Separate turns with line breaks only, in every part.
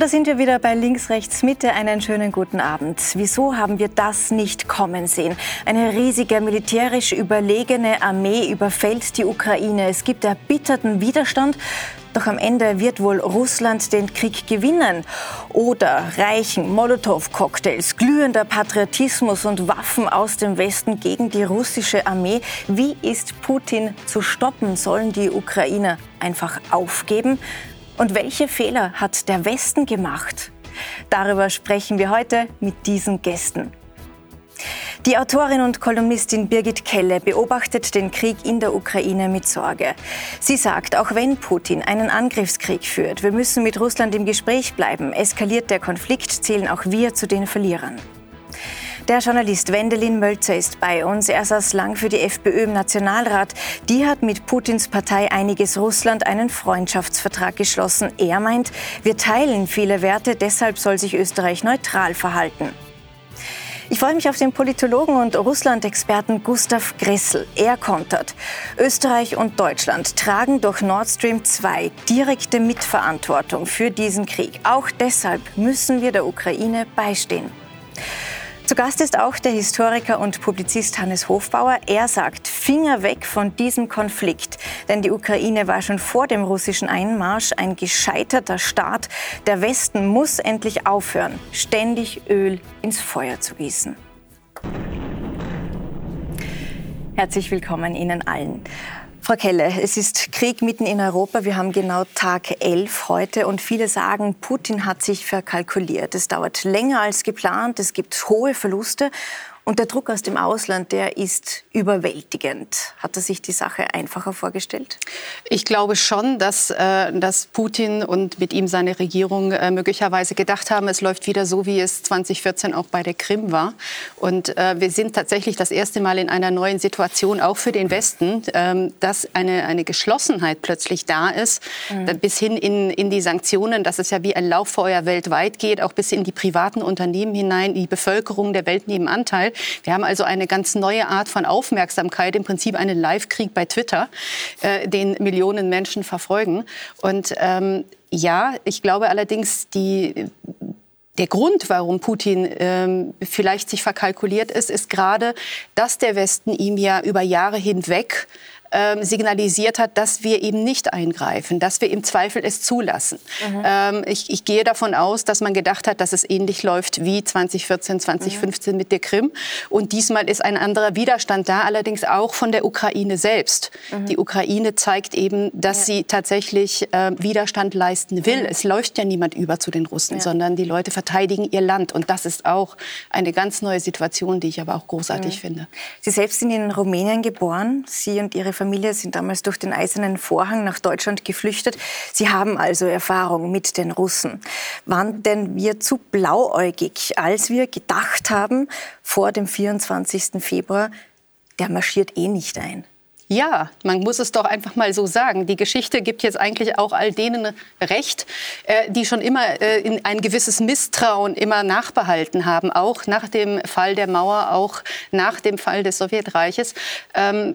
Und da sind wir wieder bei Links, Rechts, Mitte. Einen schönen guten Abend. Wieso haben wir das nicht kommen sehen? Eine riesige militärisch überlegene Armee überfällt die Ukraine. Es gibt erbitterten Widerstand. Doch am Ende wird wohl Russland den Krieg gewinnen. Oder reichen Molotow-Cocktails, glühender Patriotismus und Waffen aus dem Westen gegen die russische Armee. Wie ist Putin zu stoppen? Sollen die Ukrainer einfach aufgeben? Und welche Fehler hat der Westen gemacht? Darüber sprechen wir heute mit diesen Gästen. Die Autorin und Kolumnistin Birgit Kelle beobachtet den Krieg in der Ukraine mit Sorge. Sie sagt, auch wenn Putin einen Angriffskrieg führt, wir müssen mit Russland im Gespräch bleiben. Eskaliert der Konflikt, zählen auch wir zu den Verlierern. Der Journalist Wendelin Mölzer ist bei uns. Er saß lang für die FPÖ im Nationalrat. Die hat mit Putins Partei Einiges Russland einen Freundschaftsvertrag geschlossen. Er meint, wir teilen viele Werte, deshalb soll sich Österreich neutral verhalten. Ich freue mich auf den Politologen und Russland-Experten Gustav Gressel. Er kontert. Österreich und Deutschland tragen durch Nord Stream 2 direkte Mitverantwortung für diesen Krieg. Auch deshalb müssen wir der Ukraine beistehen. Zu Gast ist auch der Historiker und Publizist Hannes Hofbauer. Er sagt, Finger weg von diesem Konflikt. Denn die Ukraine war schon vor dem russischen Einmarsch ein gescheiterter Staat. Der Westen muss endlich aufhören, ständig Öl ins Feuer zu gießen. Herzlich willkommen Ihnen allen. Frau Kelle, es ist Krieg mitten in Europa. Wir haben genau Tag 11 heute und viele sagen, Putin hat sich verkalkuliert. Es dauert länger als geplant, es gibt hohe Verluste und der Druck aus dem Ausland, der ist überwältigend. Hat er sich die Sache einfacher vorgestellt?
Ich glaube schon, dass, äh, dass Putin und mit ihm seine Regierung äh, möglicherweise gedacht haben, es läuft wieder so, wie es 2014 auch bei der Krim war. Und äh, wir sind tatsächlich das erste Mal in einer neuen Situation, auch für den Westen, ähm, dass eine, eine Geschlossenheit plötzlich da ist, mhm. bis hin in, in die Sanktionen, dass es ja wie ein Lauffeuer weltweit geht, auch bis in die privaten Unternehmen hinein, die Bevölkerung der Welt nehmen Wir haben also eine ganz neue Art von Aufmerksamkeit, im Prinzip einen Live-Krieg bei Twitter, äh, den Millionen Menschen verfolgen. Und ähm, ja, ich glaube allerdings, die der Grund, warum Putin ähm, vielleicht sich verkalkuliert ist, ist gerade, dass der Westen ihm ja über Jahre hinweg ähm, signalisiert hat, dass wir eben nicht eingreifen, dass wir im Zweifel es zulassen. Mhm. Ähm, ich, ich, gehe davon aus, dass man gedacht hat, dass es ähnlich läuft wie 2014, 2015 mhm. mit der Krim. Und diesmal ist ein anderer Widerstand da, allerdings auch von der Ukraine selbst. Mhm. Die Ukraine zeigt eben, dass ja. sie tatsächlich äh, Widerstand leisten will. Mhm. Es läuft ja niemand über zu den Russen, ja. sondern die Leute verteidigen ihr Land. Und das ist auch eine ganz neue Situation, die ich aber auch großartig mhm. finde.
Sie selbst sind in Rumänien geboren. Sie und Ihre Familie sind damals durch den Eisernen Vorhang nach Deutschland geflüchtet. Sie haben also Erfahrung mit den Russen. Waren denn wir zu blauäugig, als wir gedacht haben, vor dem 24. Februar, der marschiert eh nicht ein?
Ja, man muss es doch einfach mal so sagen. Die Geschichte gibt jetzt eigentlich auch all denen recht, äh, die schon immer äh, in ein gewisses Misstrauen immer nachbehalten haben, auch nach dem Fall der Mauer, auch nach dem Fall des Sowjetreiches. Ähm,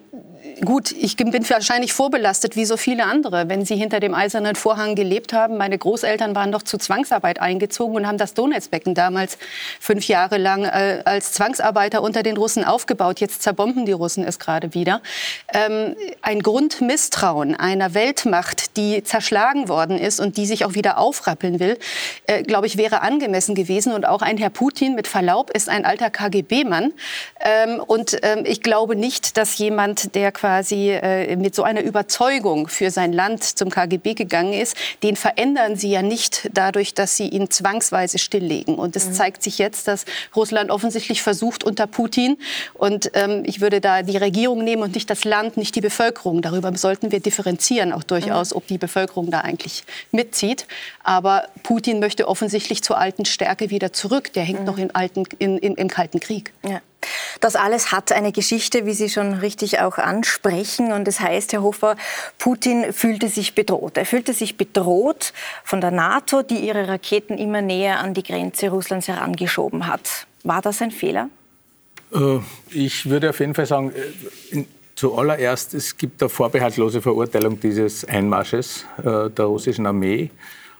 gut, ich bin wahrscheinlich vorbelastet wie so viele andere. Wenn sie hinter dem eisernen Vorhang gelebt haben, meine Großeltern waren doch zu Zwangsarbeit eingezogen und haben das Donetsbecken damals fünf Jahre lang äh, als Zwangsarbeiter unter den Russen aufgebaut. Jetzt zerbomben die Russen es gerade wieder. Ähm, ein Grundmisstrauen einer Weltmacht, die zerschlagen worden ist und die sich auch wieder aufrappeln will, äh, glaube ich, wäre angemessen gewesen. Und auch ein Herr Putin, mit Verlaub, ist ein alter KGB-Mann. Ähm, und ähm, ich glaube nicht, dass jemand, der quasi äh, mit so einer Überzeugung für sein Land zum KGB gegangen ist, den verändern Sie ja nicht dadurch, dass Sie ihn zwangsweise stilllegen. Und es mhm. zeigt sich jetzt, dass Russland offensichtlich versucht unter Putin, und ähm, ich würde da die Regierung nehmen und nicht das Land, nicht die Bevölkerung. Darüber sollten wir differenzieren auch durchaus, ob die Bevölkerung da eigentlich mitzieht. Aber Putin möchte offensichtlich zur alten Stärke wieder zurück. Der hängt mhm. noch in alten, in, in, im Kalten Krieg.
Ja. Das alles hat eine Geschichte, wie Sie schon richtig auch ansprechen. Und das heißt, Herr Hofer, Putin fühlte sich bedroht. Er fühlte sich bedroht von der NATO, die ihre Raketen immer näher an die Grenze Russlands herangeschoben hat. War das ein Fehler?
Äh, ich würde auf jeden Fall sagen, äh, Zuallererst, es gibt eine vorbehaltlose Verurteilung dieses Einmarsches äh, der russischen Armee.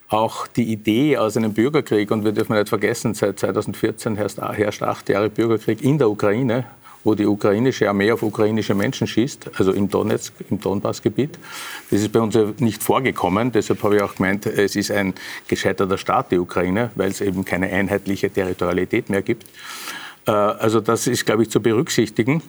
auch die Idee aus einem Bürgerkrieg, und wir dürfen nicht vergessen, seit 2014 herrscht acht Jahre Bürgerkrieg in der Ukraine, wo die ukrainische Armee auf ukrainische Menschen schießt, also im Donetsk, im Donbassgebiet. Das ist bei uns nicht vorgekommen. Deshalb habe ich auch gemeint, es ist ein gescheiterter Staat, die Ukraine, weil es eben keine einheitliche Territorialität mehr gibt. Äh, also das ist, glaube ich, zu berücksichtigen.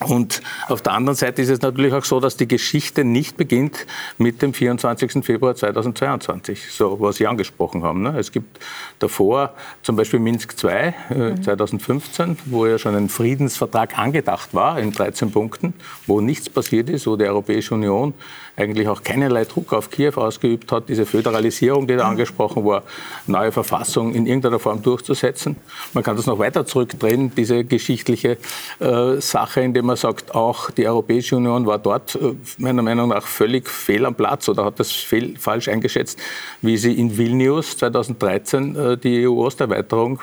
Und auf der anderen Seite ist es natürlich auch so, dass die Geschichte nicht beginnt mit dem 24. Februar 2022, so was Sie angesprochen haben. Ne? Es gibt davor zum Beispiel Minsk II äh, 2015, mhm. wo ja schon ein Friedensvertrag angedacht war in 13 Punkten, wo nichts passiert ist, wo die Europäische Union eigentlich auch keinerlei Druck auf Kiew ausgeübt hat, diese Föderalisierung, die da angesprochen war, neue Verfassung in irgendeiner Form durchzusetzen. Man kann das noch weiter zurückdrehen, diese geschichtliche äh, Sache, indem man sagt, auch die Europäische Union war dort äh, meiner Meinung nach völlig fehl am Platz oder hat das fehl, falsch eingeschätzt, wie sie in Vilnius 2013 äh, die EU-Osterweiterung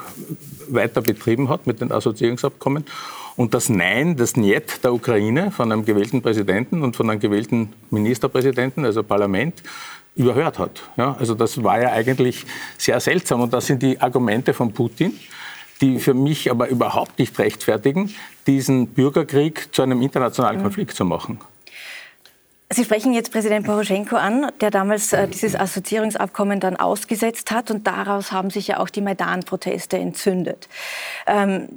weiter betrieben hat mit den Assoziierungsabkommen und das Nein, das Niet der Ukraine von einem gewählten Präsidenten und von einem gewählten Ministerpräsidenten, also Parlament, überhört hat. Ja, also das war ja eigentlich sehr seltsam und das sind die Argumente von Putin, die für mich aber überhaupt nicht rechtfertigen, diesen Bürgerkrieg zu einem internationalen Konflikt zu machen.
Sie sprechen jetzt Präsident Poroschenko an, der damals äh, dieses Assoziierungsabkommen dann ausgesetzt hat und daraus haben sich ja auch die Maidan-Proteste entzündet. Ähm,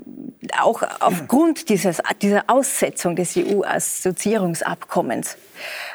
auch aufgrund dieses, dieser Aussetzung des EU-Assoziierungsabkommens.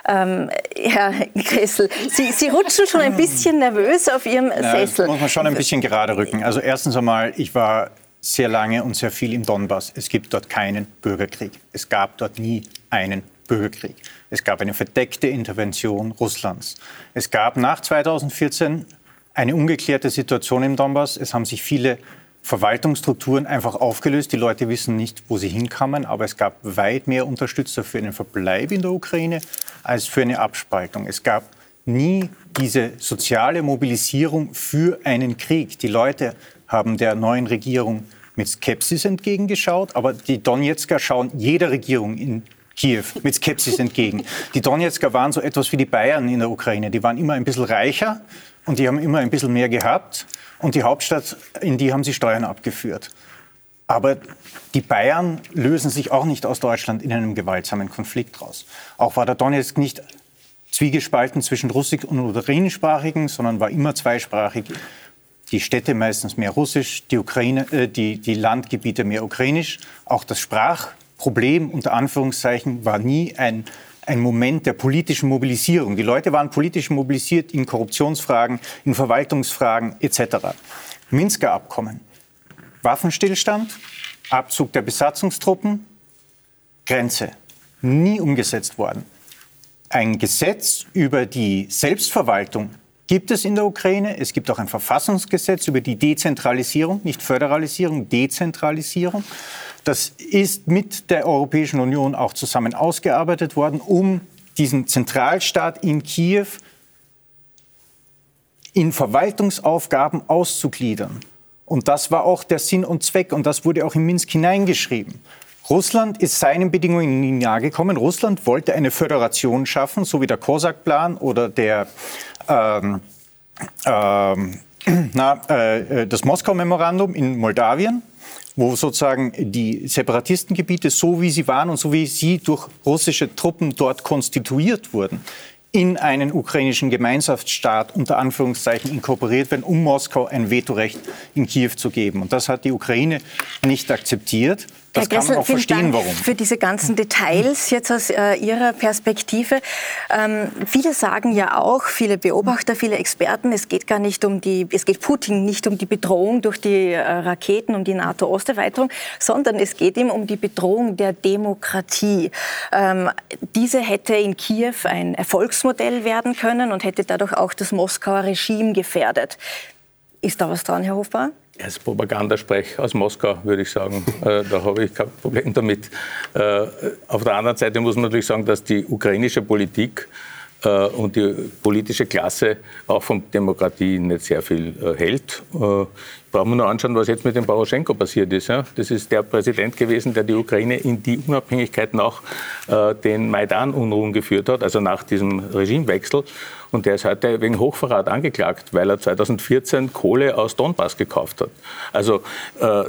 Ähm, Herr Kressel, Sie, Sie, rutschen schon ein bisschen nervös auf Ihrem ja, Sessel.
muss man schon ein bisschen gerade rücken. Also erstens einmal, ich war sehr lange und sehr viel im Donbass. Es gibt dort keinen Bürgerkrieg. Es gab dort nie einen Bürgerkrieg. Es gab eine verdeckte Intervention Russlands. Es gab nach 2014 eine ungeklärte Situation im Donbass. Es haben sich viele Verwaltungsstrukturen einfach aufgelöst. Die Leute wissen nicht, wo sie hinkamen, aber es gab weit mehr Unterstützer für einen Verbleib in der Ukraine als für eine Abspaltung. Es gab nie diese soziale Mobilisierung für einen Krieg. Die Leute haben der neuen Regierung mit Skepsis entgegengeschaut, aber die Donetsker schauen jeder Regierung in Kiew mit Skepsis entgegen. Die Donetsker waren so etwas wie die Bayern in der Ukraine. Die waren immer ein bisschen reicher und die haben immer ein bisschen mehr gehabt. Und die Hauptstadt, in die haben sie Steuern abgeführt. Aber die Bayern lösen sich auch nicht aus Deutschland in einem gewaltsamen Konflikt raus. Auch war der Donetsk nicht zwiegespalten zwischen russisch und ukrainischsprachigen, sondern war immer zweisprachig. Die Städte meistens mehr russisch, die, Ukraine, äh, die, die Landgebiete mehr ukrainisch. Auch das Sprach Problem unter Anführungszeichen war nie ein, ein Moment der politischen Mobilisierung. Die Leute waren politisch mobilisiert in Korruptionsfragen, in Verwaltungsfragen etc. Minsker Abkommen. Waffenstillstand, Abzug der Besatzungstruppen, Grenze. Nie umgesetzt worden. Ein Gesetz über die Selbstverwaltung gibt es in der Ukraine. Es gibt auch ein Verfassungsgesetz über die Dezentralisierung, nicht Föderalisierung, Dezentralisierung. Das ist mit der Europäischen Union auch zusammen ausgearbeitet worden, um diesen Zentralstaat in Kiew in Verwaltungsaufgaben auszugliedern. Und das war auch der Sinn und Zweck und das wurde auch in Minsk hineingeschrieben. Russland ist seinen Bedingungen nahe gekommen. Russland wollte eine Föderation schaffen, so wie der Kosak-Plan oder der, ähm, ähm, na, äh, das Moskau-Memorandum in Moldawien wo sozusagen die Separatistengebiete, so wie sie waren und so wie sie durch russische Truppen dort konstituiert wurden, in einen ukrainischen Gemeinschaftsstaat unter Anführungszeichen inkorporiert werden, um Moskau ein Vetorecht in Kiew zu geben. Und das hat die Ukraine nicht akzeptiert. Das Herr kann man auch verstehen, warum.
Für diese ganzen Details jetzt aus äh, Ihrer Perspektive. Ähm, viele sagen ja auch, viele Beobachter, viele Experten, es geht gar nicht um die, es geht Putin nicht um die Bedrohung durch die äh, Raketen, um die NATO-Osterweiterung, sondern es geht ihm um die Bedrohung der Demokratie. Ähm, diese hätte in Kiew ein Erfolgsmodell werden können und hätte dadurch auch das Moskauer Regime gefährdet. Ist da was dran, Herr Hofbauer?
Als Propagandasprech aus Moskau, würde ich sagen. Äh, da habe ich kein Problem damit. Äh, auf der anderen Seite muss man natürlich sagen, dass die ukrainische Politik und die politische Klasse auch von Demokratie nicht sehr viel äh, hält. Äh, brauchen wir nur anschauen, was jetzt mit dem Poroschenko passiert ist. Das ist der Präsident gewesen, der die Ukraine in die Unabhängigkeit nach äh, den Maidan-Unruhen geführt hat, also nach diesem Regimewechsel. Und der ist heute wegen Hochverrat angeklagt, weil er 2014 Kohle aus Donbass gekauft hat. Also äh,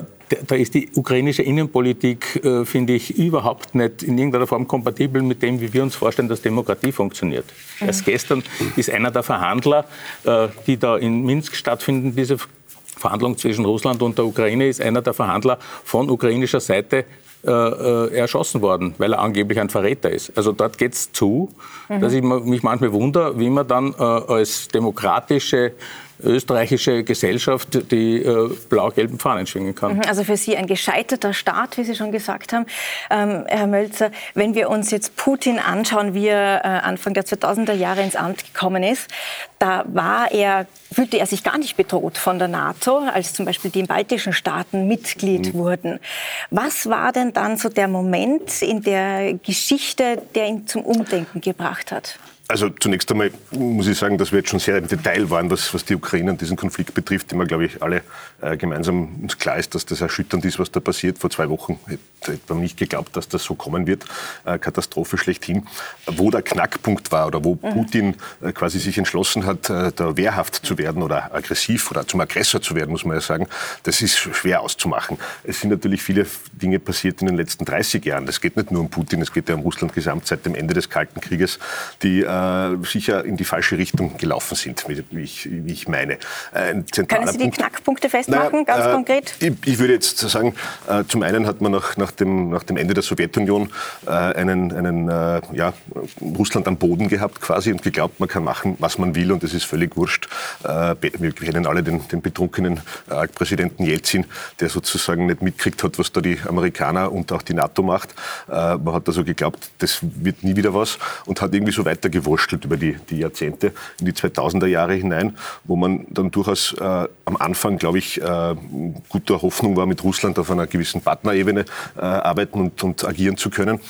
da ist die ukrainische Innenpolitik, äh, finde ich, überhaupt nicht in irgendeiner Form kompatibel mit dem, wie wir uns vorstellen, dass Demokratie funktioniert. Mhm. Erst gestern ist einer der Verhandler, äh, die da in Minsk stattfinden, diese Verhandlung zwischen Russland und der Ukraine, ist einer der Verhandler von ukrainischer Seite äh, erschossen worden, weil er angeblich ein Verräter ist. Also dort geht es zu, mhm. dass ich mich manchmal wundere, wie man dann äh, als demokratische österreichische Gesellschaft die äh, blau-gelben Fahnen schwingen kann.
Mhm, also für Sie ein gescheiterter Staat, wie Sie schon gesagt haben. Ähm, Herr Mölzer, wenn wir uns jetzt Putin anschauen, wie er äh, Anfang der 2000er Jahre ins Amt gekommen ist, da war er, fühlte er sich gar nicht bedroht von der NATO, als zum Beispiel die baltischen Staaten Mitglied mhm. wurden. Was war denn dann so der Moment in der Geschichte, der ihn zum Umdenken gebracht hat?
Also zunächst einmal muss ich sagen, dass wir jetzt schon sehr im Detail waren, was, was die Ukraine und diesen Konflikt betrifft, immer, glaube ich, alle äh, gemeinsam uns klar ist, dass das erschütternd ist, was da passiert. Vor zwei Wochen hätte man nicht geglaubt, dass das so kommen wird. Äh, Katastrophe schlechthin. Wo der Knackpunkt war oder wo mhm. Putin äh, quasi sich entschlossen hat, äh, da wehrhaft zu werden oder aggressiv oder zum Aggressor zu werden, muss man ja sagen, das ist schwer auszumachen. Es sind natürlich viele Dinge passiert in den letzten 30 Jahren. Es geht nicht nur um Putin, es geht ja um Russland gesamt seit dem Ende des Kalten Krieges, die äh, äh, sicher in die falsche Richtung gelaufen sind, wie ich, wie ich meine.
Ein Können Sie die Punkt, Knackpunkte festmachen, naja, ganz äh, konkret?
Ich, ich, würde jetzt sagen, äh, zum einen hat man nach, nach, dem, nach dem Ende der Sowjetunion äh, einen, einen äh, ja, Russland am Boden gehabt quasi und geglaubt, man kann machen, was man will und es ist völlig wurscht. Äh, wir kennen alle den, den betrunkenen Präsidenten Jelzin, der sozusagen nicht mitkriegt hat, was da die Amerikaner und auch die NATO macht. man hat also geglaubt, das wird nie wieder was und hat irgendwie so weitergewurscht gewurschtelt über die, die Jahrzehnte in die 2000er Jahre hinein, wo man dann durchaus äh, am Anfang, glaube ich, äh, guter Hoffnung war, mit Russland auf einer gewissen Partnerebene äh, arbeiten und, und agieren zu können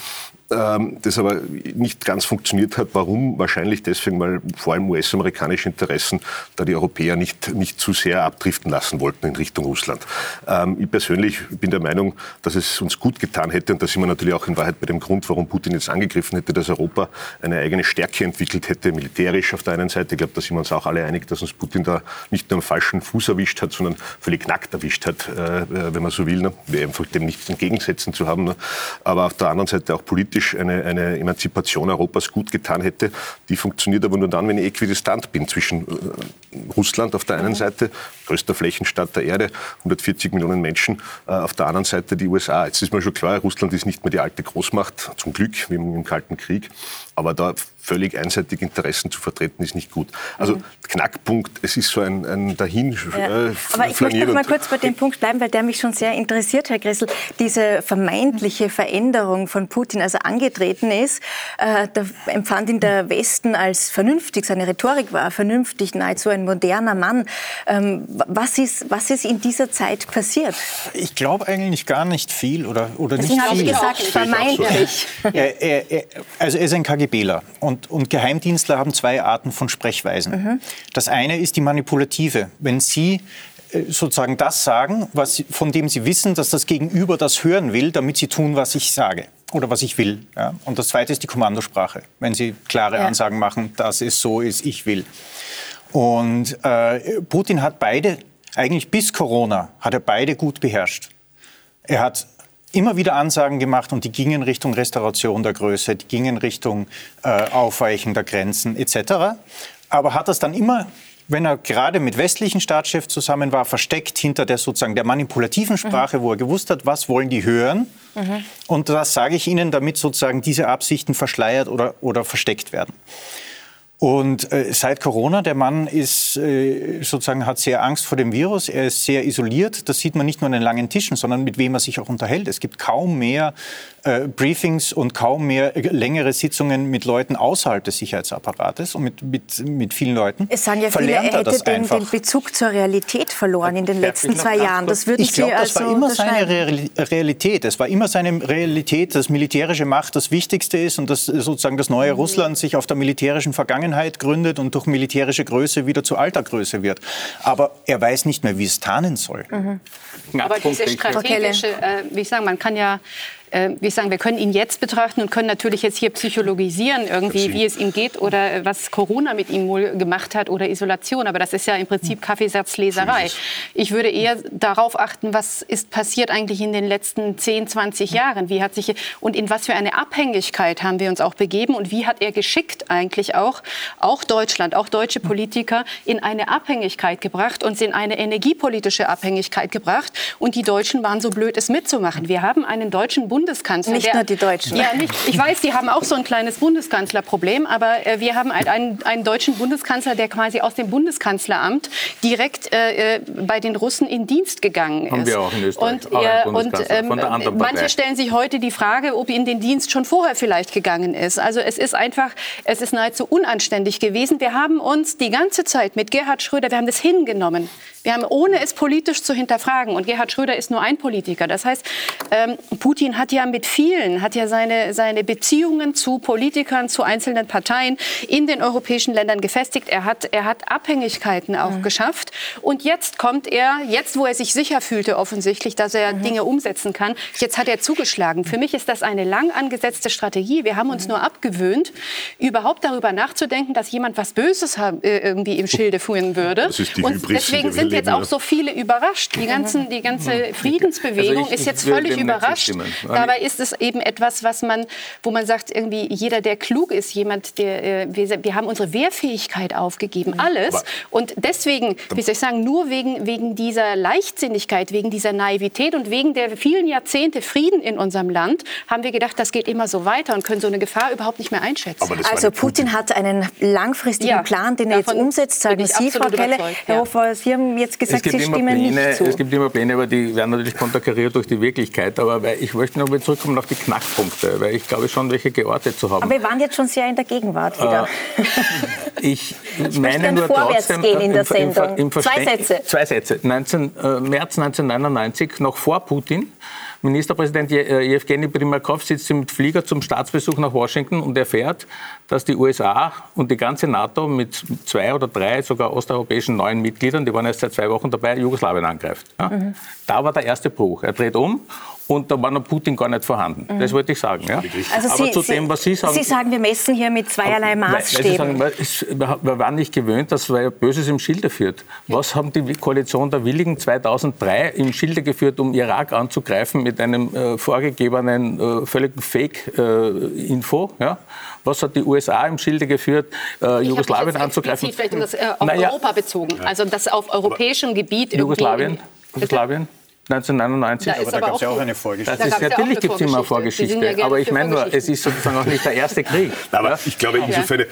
ähm, das aber nicht ganz funktioniert hat. Warum? Wahrscheinlich deswegen, weil vor allem US-amerikanische Interessen da die Europäer nicht, nicht zu sehr abdriften lassen wollten in Richtung Russland. Ähm, ich persönlich bin der Meinung, dass es uns gut getan hätte, und da sind wir natürlich auch in Wahrheit bei dem Grund, warum Putin jetzt angegriffen hätte, dass Europa eine eigene Stärke entwickelt hätte, militärisch auf der einen Seite. Ich glaube, da sind wir uns auch alle einig, dass uns Putin da nicht nur am falschen Fuß erwischt hat, sondern völlig nackt erwischt hat, äh, wenn man so will. Ne? Wir einfach dem nichts entgegensetzen zu haben. Ne? Aber auf der anderen Seite auch politisch politisch eine, eine Emanzipation Europas gut getan hätte. Die funktioniert aber nur dann, wenn ich äquidistant bin zwischen äh, Russland auf der einen Seite, größter Flächenstaat der Erde, 140 Millionen Menschen, äh, auf der anderen Seite die USA. Jetzt ist mir schon klar, Russland ist nicht mehr die alte Großmacht, zum Glück, wie im Kalten Krieg. Aber da völlig einseitig Interessen zu vertreten, ist nicht gut. Also mhm. Knackpunkt, es ist so ein, ein dahin
ja. äh, Aber ich möchte noch mal kurz bei dem Punkt bleiben, weil der mich schon sehr interessiert, Herr Gressel. Diese vermeintliche Veränderung von Putin, als er angetreten ist, äh, da empfand ihn der Westen als vernünftig, seine Rhetorik war vernünftig, nahezu ein moderner Mann. Ähm, was, ist, was ist in dieser Zeit passiert?
Ich glaube eigentlich gar nicht viel oder, oder
Deswegen
nicht
viel. Deswegen habe ich gesagt, vermeintlich.
Er, er, er, also er ist ein KGBler und, und Geheimdienstler haben zwei Arten von Sprechweisen. Mhm. Das eine ist die manipulative. Wenn Sie äh, sozusagen das sagen, was, von dem Sie wissen, dass das Gegenüber das hören will, damit Sie tun, was ich sage oder was ich will. Ja? Und das Zweite ist die Kommandosprache, wenn Sie klare ja. Ansagen machen, dass es so ist, ich will. Und äh, Putin hat beide, eigentlich bis Corona, hat er beide gut beherrscht. Er hat immer wieder Ansagen gemacht und die gingen Richtung Restauration der Größe, die gingen Richtung äh, Aufweichen der Grenzen etc. Aber hat das dann immer wenn er gerade mit westlichen Staatschefs zusammen war, versteckt hinter der sozusagen der manipulativen Sprache, mhm. wo er gewusst hat, was wollen die hören. Mhm. Und das sage ich Ihnen, damit sozusagen diese Absichten verschleiert oder, oder versteckt werden. Und äh, seit Corona, der Mann ist äh, sozusagen hat sehr Angst vor dem Virus. Er ist sehr isoliert. Das sieht man nicht nur an den langen Tischen, sondern mit wem er sich auch unterhält. Es gibt kaum mehr äh, Briefings und kaum mehr äh, längere Sitzungen mit Leuten außerhalb des Sicherheitsapparates und mit, mit, mit vielen Leuten.
Es sagen ja viele, er hätte den, den, Bezug zur Realität verloren in den letzten zwei Jahren. Das würden
ich glaube,
das
war immer seine Realität. Es war immer seine Realität, dass militärische Macht das Wichtigste ist und dass sozusagen das neue mhm. Russland sich auf der militärischen Vergangenheit gründet und durch militärische Größe wieder zu alter Größe wird. Aber er weiß nicht mehr, wie es tarnen soll.
Mhm. Aber diese strategische, äh, wie ich sagen, man kann ja äh, wie ich sagen, wir können ihn jetzt betrachten und können natürlich jetzt hier psychologisieren, irgendwie, wie es ihm geht oder was Corona mit ihm wohl gemacht hat oder Isolation. Aber das ist ja im Prinzip Kaffeesatzleserei. Ich würde eher darauf achten, was ist passiert eigentlich in den letzten 10, 20 Jahren? Wie hat sich und in was für eine Abhängigkeit haben wir uns auch begeben und wie hat er geschickt eigentlich auch, auch Deutschland, auch deutsche Politiker in eine Abhängigkeit gebracht, uns in eine energiepolitische Abhängigkeit gebracht. Und die Deutschen waren so blöd, es mitzumachen. Wir haben einen deutschen Bund Bundeskanzler.
Nicht der, nur die Deutschen.
Ja, nicht, ich weiß, die haben auch so ein kleines Bundeskanzlerproblem, aber äh, wir haben einen, einen, deutschen Bundeskanzler, der quasi aus dem Bundeskanzleramt direkt äh, äh bei den Russen in Dienst gegangen ist.
Haben wir auch in Österreich.
Und, äh, und ähm, manche stellen sich heute die Frage, ob in den Dienst schon vorher vielleicht gegangen ist. Also es ist einfach, es ist nahezu unanständig gewesen. Wir haben uns die ganze Zeit mit Gerhard Schröder, wir haben das hingenommen. Wir haben, ohne es politisch zu hinterfragen, und Gerhard Schröder ist nur ein Politiker. Das heißt, ähm, Putin hat ja mit vielen, hat ja seine, seine Beziehungen zu Politikern, zu einzelnen Parteien in den europäischen Ländern gefestigt. Er hat, er hat Abhängigkeiten auch mhm. geschafft. Und jetzt kommt er, jetzt wo er sich sicher fühlte offensichtlich, dass er mhm. Dinge umsetzen kann, jetzt hat er zugeschlagen. Für mich ist das eine lang angesetzte Strategie. Wir haben uns mhm. nur abgewöhnt, überhaupt darüber nachzudenken, dass jemand was Böses äh, irgendwie im Schilde führen würde. Das ist die und deswegen sind sind jetzt auch so viele überrascht. Die, ganzen, die ganze Friedensbewegung also ich, ist jetzt völlig überrascht. Dabei ist es eben etwas, was man, wo man sagt, irgendwie jeder, der klug ist, jemand, der, äh, wir, wir haben unsere Wehrfähigkeit aufgegeben, alles. Aber und deswegen, wie soll ich sagen, nur wegen, wegen dieser Leichtsinnigkeit, wegen dieser Naivität und wegen der vielen Jahrzehnte Frieden in unserem Land, haben wir gedacht, das geht immer so weiter und können so eine Gefahr überhaupt nicht mehr einschätzen.
Also Putin hat einen langfristigen ja, Plan, den er jetzt umsetzt, sagen Sie, Frau Kelle. Herr Hofer, Sie haben jetzt gesagt, Sie stimmen
Pläne,
nicht zu.
Es gibt immer Pläne, aber die werden natürlich konterkariert durch die Wirklichkeit. Aber ich möchte noch mal zurückkommen auf die Knackpunkte, weil ich glaube schon, welche geortet zu haben.
Aber wir waren jetzt schon sehr in der Gegenwart wieder.
Äh, ich, ich meine nur trotzdem,
gehen in der Sendung.
Im, im zwei Sätze. Zwei Sätze. 19, äh, März 1999, noch vor Putin, Ministerpräsident äh, Evgeny Primakov sitzt mit Flieger zum Staatsbesuch nach Washington und erfährt, dass die USA und die ganze NATO mit zwei oder drei sogar osteuropäischen neuen Mitgliedern, die waren erst seit zwei Wochen dabei, Jugoslawien angreift. Ja? Mhm. Da war der erste Bruch. Er dreht um und da war noch Putin gar nicht vorhanden. Mhm. Das wollte ich sagen. Ja.
Also Aber Sie, zu dem, was Sie sagen... Sie sagen, wir messen hier mit zweierlei Maßstäben.
Weil, sagen, wir waren nicht gewöhnt, dass wer Böses im Schilde führt. Was haben die Koalition der Willigen 2003 im Schilde geführt, um Irak anzugreifen mit einem äh, vorgegebenen äh, völligen Fake-Info? Äh, ja? Was hat die USA im Schilde geführt, äh, Jugoslawien anzugreifen?
Vielleicht das äh, auf naja. Europa bezogen, also das auf europäischem Gebiet
Jugoslawien? Jugoslawien? 1999.
Da aber da gab es ja auch eine Vorgeschichte.
Das ist, natürlich gibt es immer eine Vorgeschichte. Ja aber ich meine nur, es ist sozusagen auch nicht der erste Krieg.
aber ich glaube, insofern, äh,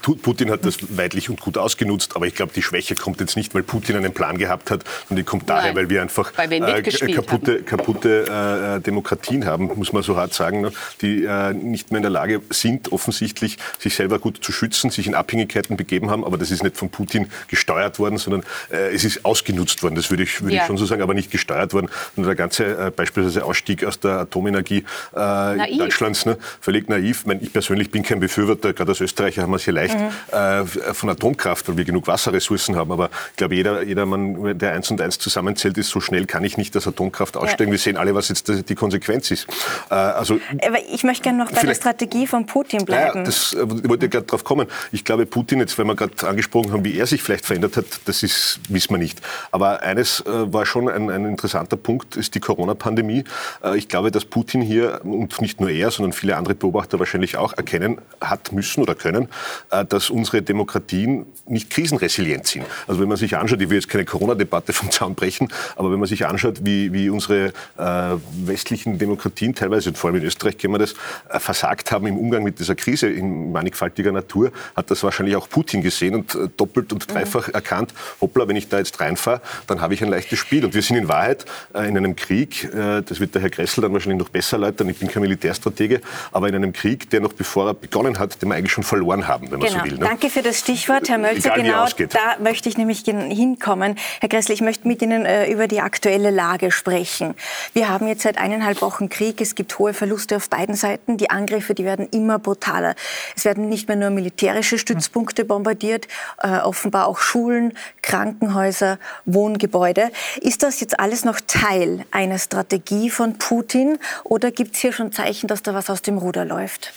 Putin hat das weitlich und gut ausgenutzt. Aber ich glaube, die Schwäche kommt jetzt nicht, weil Putin einen Plan gehabt hat. Und die kommt daher, Nein. weil wir einfach weil wir äh, kaputte, kaputte äh, Demokratien haben, muss man so hart sagen, ne? die äh, nicht mehr in der Lage sind, offensichtlich sich selber gut zu schützen, sich in Abhängigkeiten begeben haben. Aber das ist nicht von Putin gesteuert worden, sondern äh, es ist ausgenutzt worden. Das würde ich, würde ja. ich schon so sagen, aber nicht gesteuert worden. Und der ganze äh, beispielsweise Ausstieg aus der Atomenergie äh, Deutschlands, ne, völlig naiv. Ich, meine, ich persönlich bin kein Befürworter, gerade als Österreicher haben wir es hier leicht mhm. äh, von Atomkraft, weil wir genug Wasserressourcen haben. Aber ich glaube, jeder, jeder Mann, der eins und eins zusammenzählt, ist so schnell kann ich nicht aus Atomkraft aussteigen. Ja. Wir sehen alle, was jetzt die Konsequenz ist.
Äh, also, Aber ich möchte gerne noch bei der Strategie von Putin bleiben.
Ja, das äh, ich wollte gerade drauf kommen. Ich glaube, Putin, jetzt, weil wir gerade angesprochen haben, wie er sich vielleicht verändert hat, das ist, wissen wir nicht. Aber eines war schon ein, ein interessanter interessanter Punkt ist die Corona-Pandemie. Äh, ich glaube, dass Putin hier und nicht nur er, sondern viele andere Beobachter wahrscheinlich auch erkennen hat müssen oder können, äh, dass unsere Demokratien nicht krisenresilient sind. Also wenn man sich anschaut, ich will jetzt keine Corona-Debatte vom Zaun brechen, aber wenn man sich anschaut, wie, wie unsere äh, westlichen Demokratien teilweise, vor allem in Österreich, kennen wir das, versagt haben im Umgang mit dieser Krise in mannigfaltiger Natur, hat das wahrscheinlich auch Putin gesehen und doppelt und dreifach mhm. erkannt, hoppla, wenn ich da jetzt reinfahre, dann habe ich ein leichtes Spiel. Und wir sind in Wahrheit in einem Krieg, äh, das wird der Herr Gressel dann wahrscheinlich noch besser erläutern, ich bin kein Militärstratege, aber in einem Krieg, der noch bevor er begonnen hat, den wir eigentlich schon verloren haben, wenn man
genau.
so will.
Ne? Danke für das Stichwort, Herr Mölzer. Egal, genau da möchte ich nämlich hinkommen. Herr Gressel, ich möchte mit Ihnen äh, über die aktuelle Lage sprechen. Wir haben jetzt seit eineinhalb Wochen Krieg. Es gibt hohe Verluste auf beiden Seiten. Die Angriffe, die werden immer brutaler. Es werden nicht mehr nur militärische Stützpunkte bombardiert, äh, offenbar auch Schulen, Krankenhäuser, Wohngebäude. Ist das jetzt alles noch Teil einer Strategie von Putin oder gibt es hier schon Zeichen, dass da was aus dem Ruder läuft?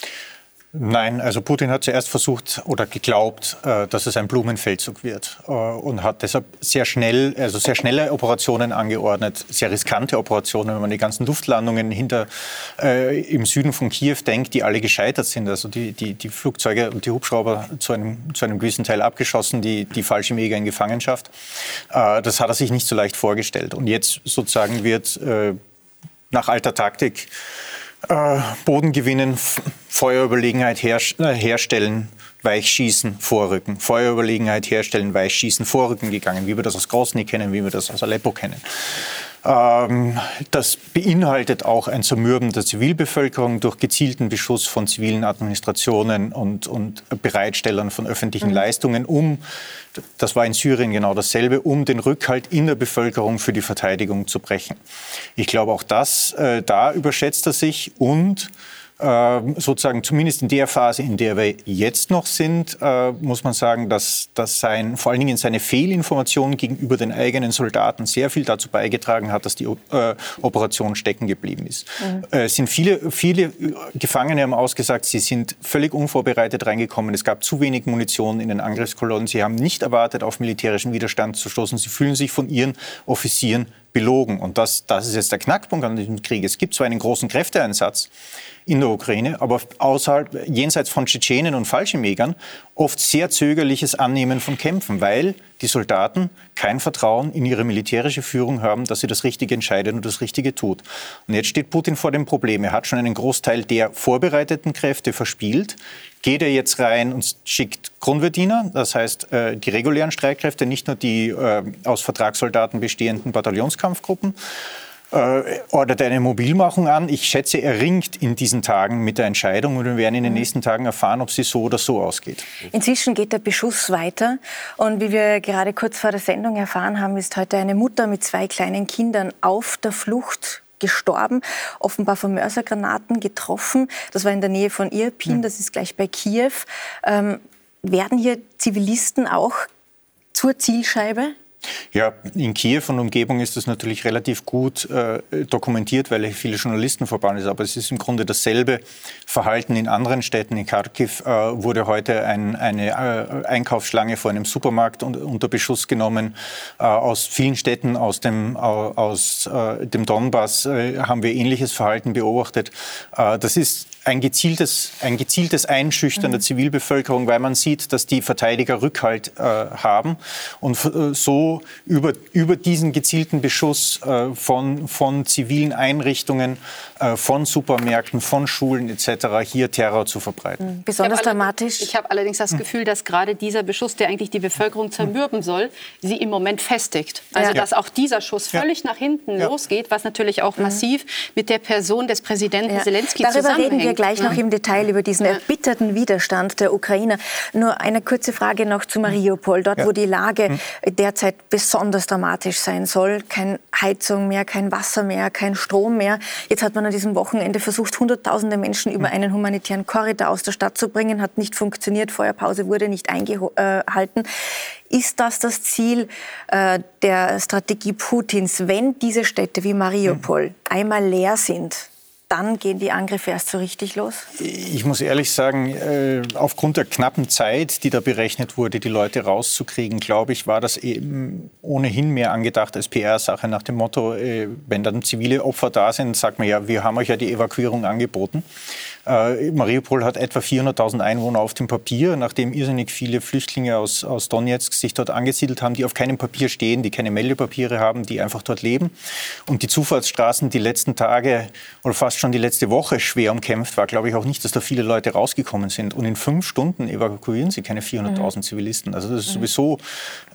Nein, also Putin hat zuerst versucht oder geglaubt, äh, dass es ein Blumenfeldzug wird äh, und hat deshalb sehr schnell, also sehr schnelle Operationen angeordnet, sehr riskante Operationen, wenn man die ganzen Luftlandungen hinter äh, im Süden von Kiew denkt, die alle gescheitert sind. Also die, die, die Flugzeuge und die Hubschrauber zu einem, zu einem gewissen Teil abgeschossen, die, die Fallschirmjäger in Gefangenschaft. Äh, das hat er sich nicht so leicht vorgestellt. Und jetzt sozusagen wird äh, nach alter Taktik äh, Boden gewinnen, Feuerüberlegenheit her, äh, herstellen, Weichschießen, Vorrücken. Feuerüberlegenheit herstellen, Weichschießen, Vorrücken gegangen, wie wir das aus Grosny kennen, wie wir das aus Aleppo kennen. Ähm, das beinhaltet auch ein Zermürben der Zivilbevölkerung durch gezielten Beschuss von zivilen Administrationen und, und Bereitstellern von öffentlichen mhm. Leistungen, um, das war in Syrien genau dasselbe, um den Rückhalt in der Bevölkerung für die Verteidigung zu brechen. Ich glaube, auch das, äh, da überschätzt er sich und sozusagen zumindest in der Phase, in der wir jetzt noch sind, äh, muss man sagen, dass, dass sein, vor allen Dingen seine Fehlinformation gegenüber den eigenen Soldaten sehr viel dazu beigetragen hat, dass die äh, Operation stecken geblieben ist. Mhm. Äh, es sind viele, viele Gefangene haben ausgesagt, sie sind völlig unvorbereitet reingekommen. Es gab zu wenig Munition in den Angriffskolonnen. Sie haben nicht erwartet, auf militärischen Widerstand zu stoßen. Sie fühlen sich von ihren Offizieren belogen. Und das, das ist jetzt der Knackpunkt an diesem Krieg. Es gibt zwar einen großen Kräfteeinsatz, in der Ukraine, aber außerhalb, jenseits von Tschetschenen und Fallschirmjägern, oft sehr zögerliches Annehmen von Kämpfen, weil die Soldaten kein Vertrauen in ihre militärische Führung haben, dass sie das Richtige entscheidet und das Richtige tut. Und jetzt steht Putin vor dem Problem. Er hat schon einen Großteil der vorbereiteten Kräfte verspielt. Geht er jetzt rein und schickt Grundverdiener, das heißt äh, die regulären Streitkräfte, nicht nur die äh, aus Vertragssoldaten bestehenden Bataillonskampfgruppen, äh, ordert eine Mobilmachung an. Ich schätze, er ringt in diesen Tagen mit der Entscheidung und wir werden in den mhm. nächsten Tagen erfahren, ob sie so oder so ausgeht.
Inzwischen geht der Beschuss weiter und wie wir gerade kurz vor der Sendung erfahren haben, ist heute eine Mutter mit zwei kleinen Kindern auf der Flucht gestorben, offenbar von Mörsergranaten getroffen. Das war in der Nähe von Irpin, mhm. das ist gleich bei Kiew. Ähm, werden hier Zivilisten auch zur Zielscheibe?
Ja, in Kiew und Umgebung ist das natürlich relativ gut äh, dokumentiert, weil viele Journalisten verbaut sind. Aber es ist im Grunde dasselbe Verhalten in anderen Städten. In Kharkiv äh, wurde heute ein, eine äh, Einkaufsschlange vor einem Supermarkt un unter Beschuss genommen. Äh, aus vielen Städten aus dem, aus, äh, dem Donbass äh, haben wir ähnliches Verhalten beobachtet. das ist ein gezieltes, ein gezieltes Einschüchtern mhm. der Zivilbevölkerung, weil man sieht, dass die Verteidiger Rückhalt äh, haben und äh, so über, über diesen gezielten Beschuss äh, von, von zivilen Einrichtungen, äh, von Supermärkten, von Schulen etc. hier Terror zu verbreiten.
Mhm. Besonders ich dramatisch.
Ich habe allerdings das mhm. Gefühl, dass gerade dieser Beschuss, der eigentlich die Bevölkerung zermürben soll, sie im Moment festigt. Also ja. dass auch dieser Schuss völlig ja. nach hinten ja. losgeht, was natürlich auch mhm. massiv mit der Person des Präsidenten Zelensky
Darüber
zusammenhängt
gleich noch im Detail über diesen erbitterten Widerstand der Ukrainer. Nur eine kurze Frage noch zu Mariupol, dort wo die Lage hm. derzeit besonders dramatisch sein soll. Keine Heizung mehr, kein Wasser mehr, kein Strom mehr. Jetzt hat man an diesem Wochenende versucht, Hunderttausende Menschen über hm. einen humanitären Korridor aus der Stadt zu bringen. Hat nicht funktioniert. Feuerpause wurde nicht eingehalten. Ist das das Ziel äh, der Strategie Putins, wenn diese Städte wie Mariupol einmal leer sind? Dann gehen die Angriffe erst so richtig los?
Ich muss ehrlich sagen, äh, aufgrund der knappen Zeit, die da berechnet wurde, die Leute rauszukriegen, glaube ich, war das eben ohnehin mehr angedacht als PR-Sache nach dem Motto, äh, wenn dann zivile Opfer da sind, sagt man ja, wir haben euch ja die Evakuierung angeboten. Äh, Mariupol hat etwa 400.000 Einwohner auf dem Papier, nachdem irrsinnig viele Flüchtlinge aus, aus Donetsk sich dort angesiedelt haben, die auf keinem Papier stehen, die keine Meldepapiere haben, die einfach dort leben. Und die Zufahrtsstraßen die letzten Tage oder fast schon die letzte Woche schwer umkämpft war, glaube ich auch nicht, dass da viele Leute rausgekommen sind. Und in fünf Stunden evakuieren sie keine 400.000 mhm. Zivilisten. Also das ist mhm. sowieso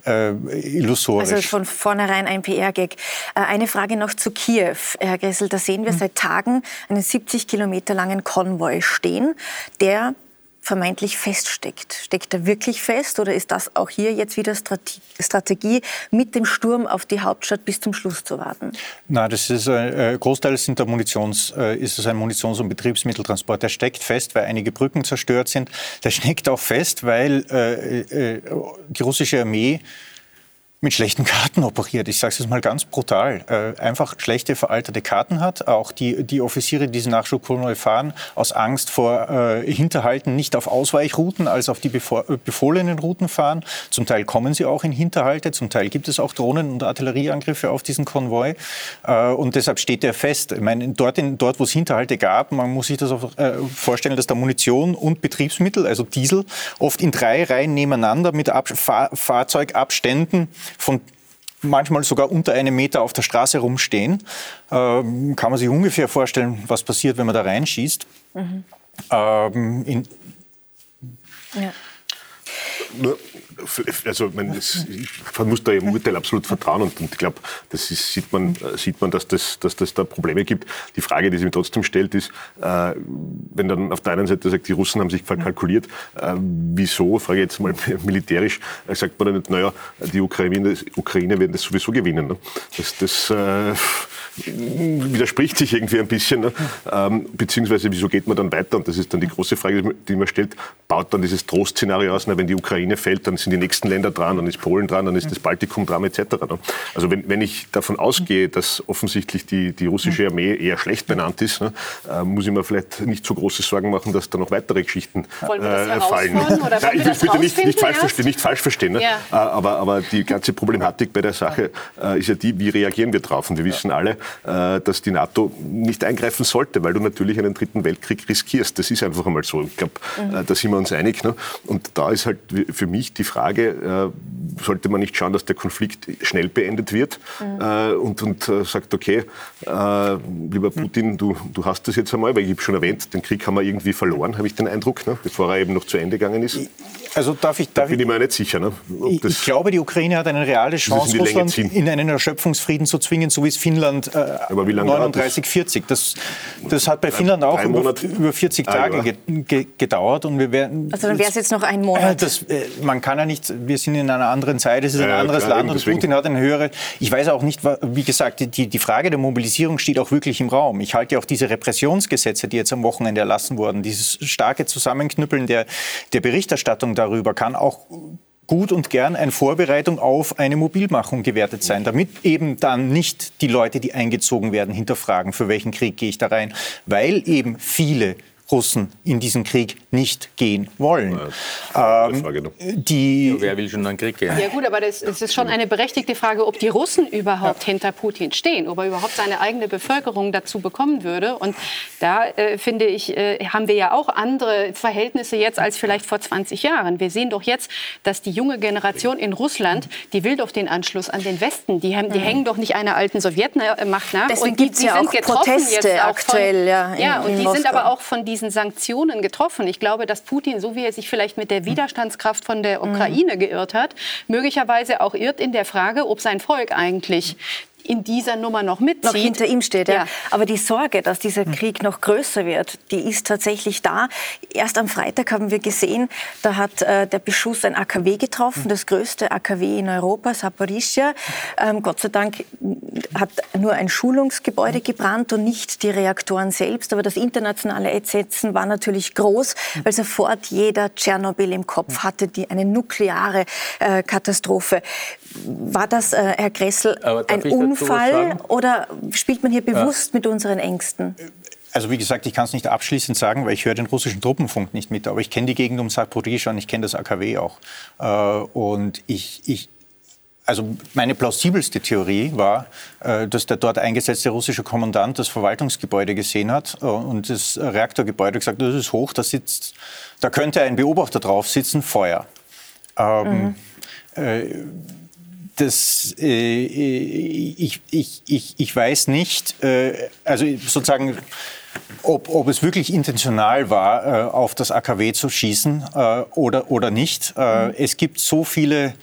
äh, illusorisch.
Also von vornherein ein PR-Gag. Äh, eine Frage noch zu Kiew, Herr Gressel. Da sehen wir mhm. seit Tagen einen 70 Kilometer langen Konvoi stehen, der vermeintlich feststeckt. Steckt er wirklich fest oder ist das auch hier jetzt wieder Strategie, mit dem Sturm auf die Hauptstadt bis zum Schluss zu warten?
Nein, das ist äh, Großteil sind der Munitions, äh, ist es ein Munitions- und Betriebsmitteltransport. Der steckt fest, weil einige Brücken zerstört sind. Der steckt auch fest, weil äh, äh, die russische Armee mit schlechten Karten operiert. Ich sage es mal ganz brutal. Äh, einfach schlechte, veraltete Karten hat. Auch die, die Offiziere, die diesen Nachschubkonvoi fahren, aus Angst vor äh, Hinterhalten nicht auf Ausweichrouten als auf die befohlenen Routen fahren. Zum Teil kommen sie auch in Hinterhalte, zum Teil gibt es auch Drohnen- und Artillerieangriffe auf diesen Konvoi. Äh, und deshalb steht er fest. Ich meine, dort, in, dort wo es Hinterhalte gab, man muss sich das auch, äh, vorstellen, dass da Munition und Betriebsmittel, also Diesel, oft in drei Reihen nebeneinander mit Ab Fahr Fahrzeugabständen von manchmal sogar unter einem Meter auf der Straße rumstehen. Ähm, kann man sich ungefähr vorstellen, was passiert, wenn man da reinschießt. Mhm. Ähm, in,
ja. Also man, man muss da im Urteil absolut vertrauen und, und ich glaube, das ist, sieht, man, sieht man, dass, das, dass das da Probleme gibt. Die Frage, die sich mir trotzdem stellt, ist, äh, wenn dann auf der einen Seite sagt, die Russen haben sich verkalkuliert, äh, wieso, frage ich jetzt mal militärisch, äh, sagt man dann nicht, naja, die Ukraine, Ukraine werden das sowieso gewinnen. Ne? Das, das äh, widerspricht sich irgendwie ein bisschen. Ne? Ähm, beziehungsweise, wieso geht man dann weiter? Und das ist dann die große Frage, die man stellt. Baut dann dieses Trostszenario aus, na, wenn die Ukraine fällt, dann sind die nächsten Länder dran, dann ist Polen dran, dann ist das Baltikum dran, etc. Ne? Also wenn, wenn ich davon ausgehe, dass offensichtlich die, die russische Armee eher schlecht benannt ist, ne, äh, muss ich mir vielleicht nicht so große Sorgen machen, dass da noch weitere Geschichten äh, fallen. Oder Nein, ich will bitte nicht, nicht, falsch verstehen, nicht falsch verstehen. Ne? Ja. Äh, aber, aber die ganze Problematik bei der Sache äh, ist ja die, wie reagieren wir drauf? Und wir wissen alle, äh, dass die NATO nicht eingreifen sollte, weil du natürlich einen dritten Weltkrieg riskierst. Das ist einfach einmal so. Ich glaube, mhm. Äh, da sind wir uns einig. Ne? Und da ist halt für mich die Frage, äh, sollte man nicht schauen, dass der Konflikt schnell beendet wird mhm. und, und sagt, okay, lieber Putin, du, du hast das jetzt einmal, weil ich habe schon erwähnt, den Krieg haben wir irgendwie verloren, habe ich den Eindruck, ne? bevor er eben noch zu Ende gegangen ist.
Also darf ich, darf
da bin ich mir nicht sicher. Ne?
Ich, ich, glaube, die Ukraine hat eine reale Chance, Russland in einen Erschöpfungsfrieden zu zwingen, so wie es Finnland äh, aber wie lange 39, 40. Das, das hat bei Finnland auch über, über, 40 ah, Tage ge, ge, gedauert. Und wir werden,
also dann wäre es jetzt noch ein Monat.
Äh, das, äh, man kann ja nicht, wir sind in einer anderen Zeit, es ist ein ja, anderes klar, Land und deswegen. Putin hat eine höhere. Ich weiß auch nicht, wie gesagt, die, die Frage der Mobilisierung steht auch wirklich im Raum. Ich halte ja auch diese Repressionsgesetze, die jetzt am Wochenende erlassen wurden, dieses starke Zusammenknüppeln der, der Berichterstattung darüber kann auch gut und gern eine Vorbereitung auf eine Mobilmachung gewertet sein, damit eben dann nicht die Leute, die eingezogen werden, hinterfragen, für welchen Krieg gehe ich da rein, weil eben viele Russen in diesen Krieg nicht gehen wollen.
Ja, ähm, die ja, wer will schon einen Krieg gehen?
Ja gut, aber das, das, ist schon eine berechtigte Frage, ob die Russen überhaupt ja. hinter Putin stehen, ob er überhaupt seine eigene Bevölkerung dazu bekommen würde. Und da äh, finde ich, äh, haben wir ja auch andere Verhältnisse jetzt als vielleicht vor 20 Jahren. Wir sehen doch jetzt, dass die junge Generation in Russland, die will doch den Anschluss an den Westen. Die, haben, die mhm. hängen doch nicht einer alten Sowjetmacht nach.
Deswegen gibt es ja auch Proteste aktuell. Von,
ja, in, ja, und die Moskau. sind aber auch von diesen diesen Sanktionen getroffen. Ich glaube, dass Putin, so wie er sich vielleicht mit der Widerstandskraft von der Ukraine geirrt hat, möglicherweise auch irrt in der Frage, ob sein Volk eigentlich in dieser Nummer noch mitzieht.
Noch hinter ihm steht, ja. ja. Aber die Sorge, dass dieser. Krieg noch größer wird, die ist tatsächlich da. Erst am Freitag haben wir gesehen, da hat äh, der Beschuss ein AKW getroffen, das größte AKW in Europa, Saporischia. Ähm, Gott sei Dank hat nur ein Schulungsgebäude gebrannt und nicht die Reaktoren selbst. Aber das internationale Entsetzen war natürlich groß, weil sofort jeder Tschernobyl im Kopf hatte, die eine nukleare äh, Katastrophe. War das, äh, Herr Gressel, ein Unfall oder spielt man hier bewusst ja. mit unseren Ängsten?
also wie gesagt, ich kann es nicht abschließend sagen, weil ich höre den russischen Truppenfunk nicht mit, aber ich kenne die Gegend um Saporischschja und ich kenne das AKW auch. Äh, und ich, ich, also meine plausibelste Theorie war, äh, dass der dort eingesetzte russische Kommandant das Verwaltungsgebäude gesehen hat äh, und das Reaktorgebäude gesagt, das ist hoch, da sitzt, da könnte ein Beobachter drauf sitzen, Feuer. Ähm, mhm. äh, das, äh, ich, ich, ich, ich weiß nicht, äh, also sozusagen, ob, ob es wirklich intentional war, äh, auf das AKW zu schießen oder, oder nicht. Mhm. Es gibt so viele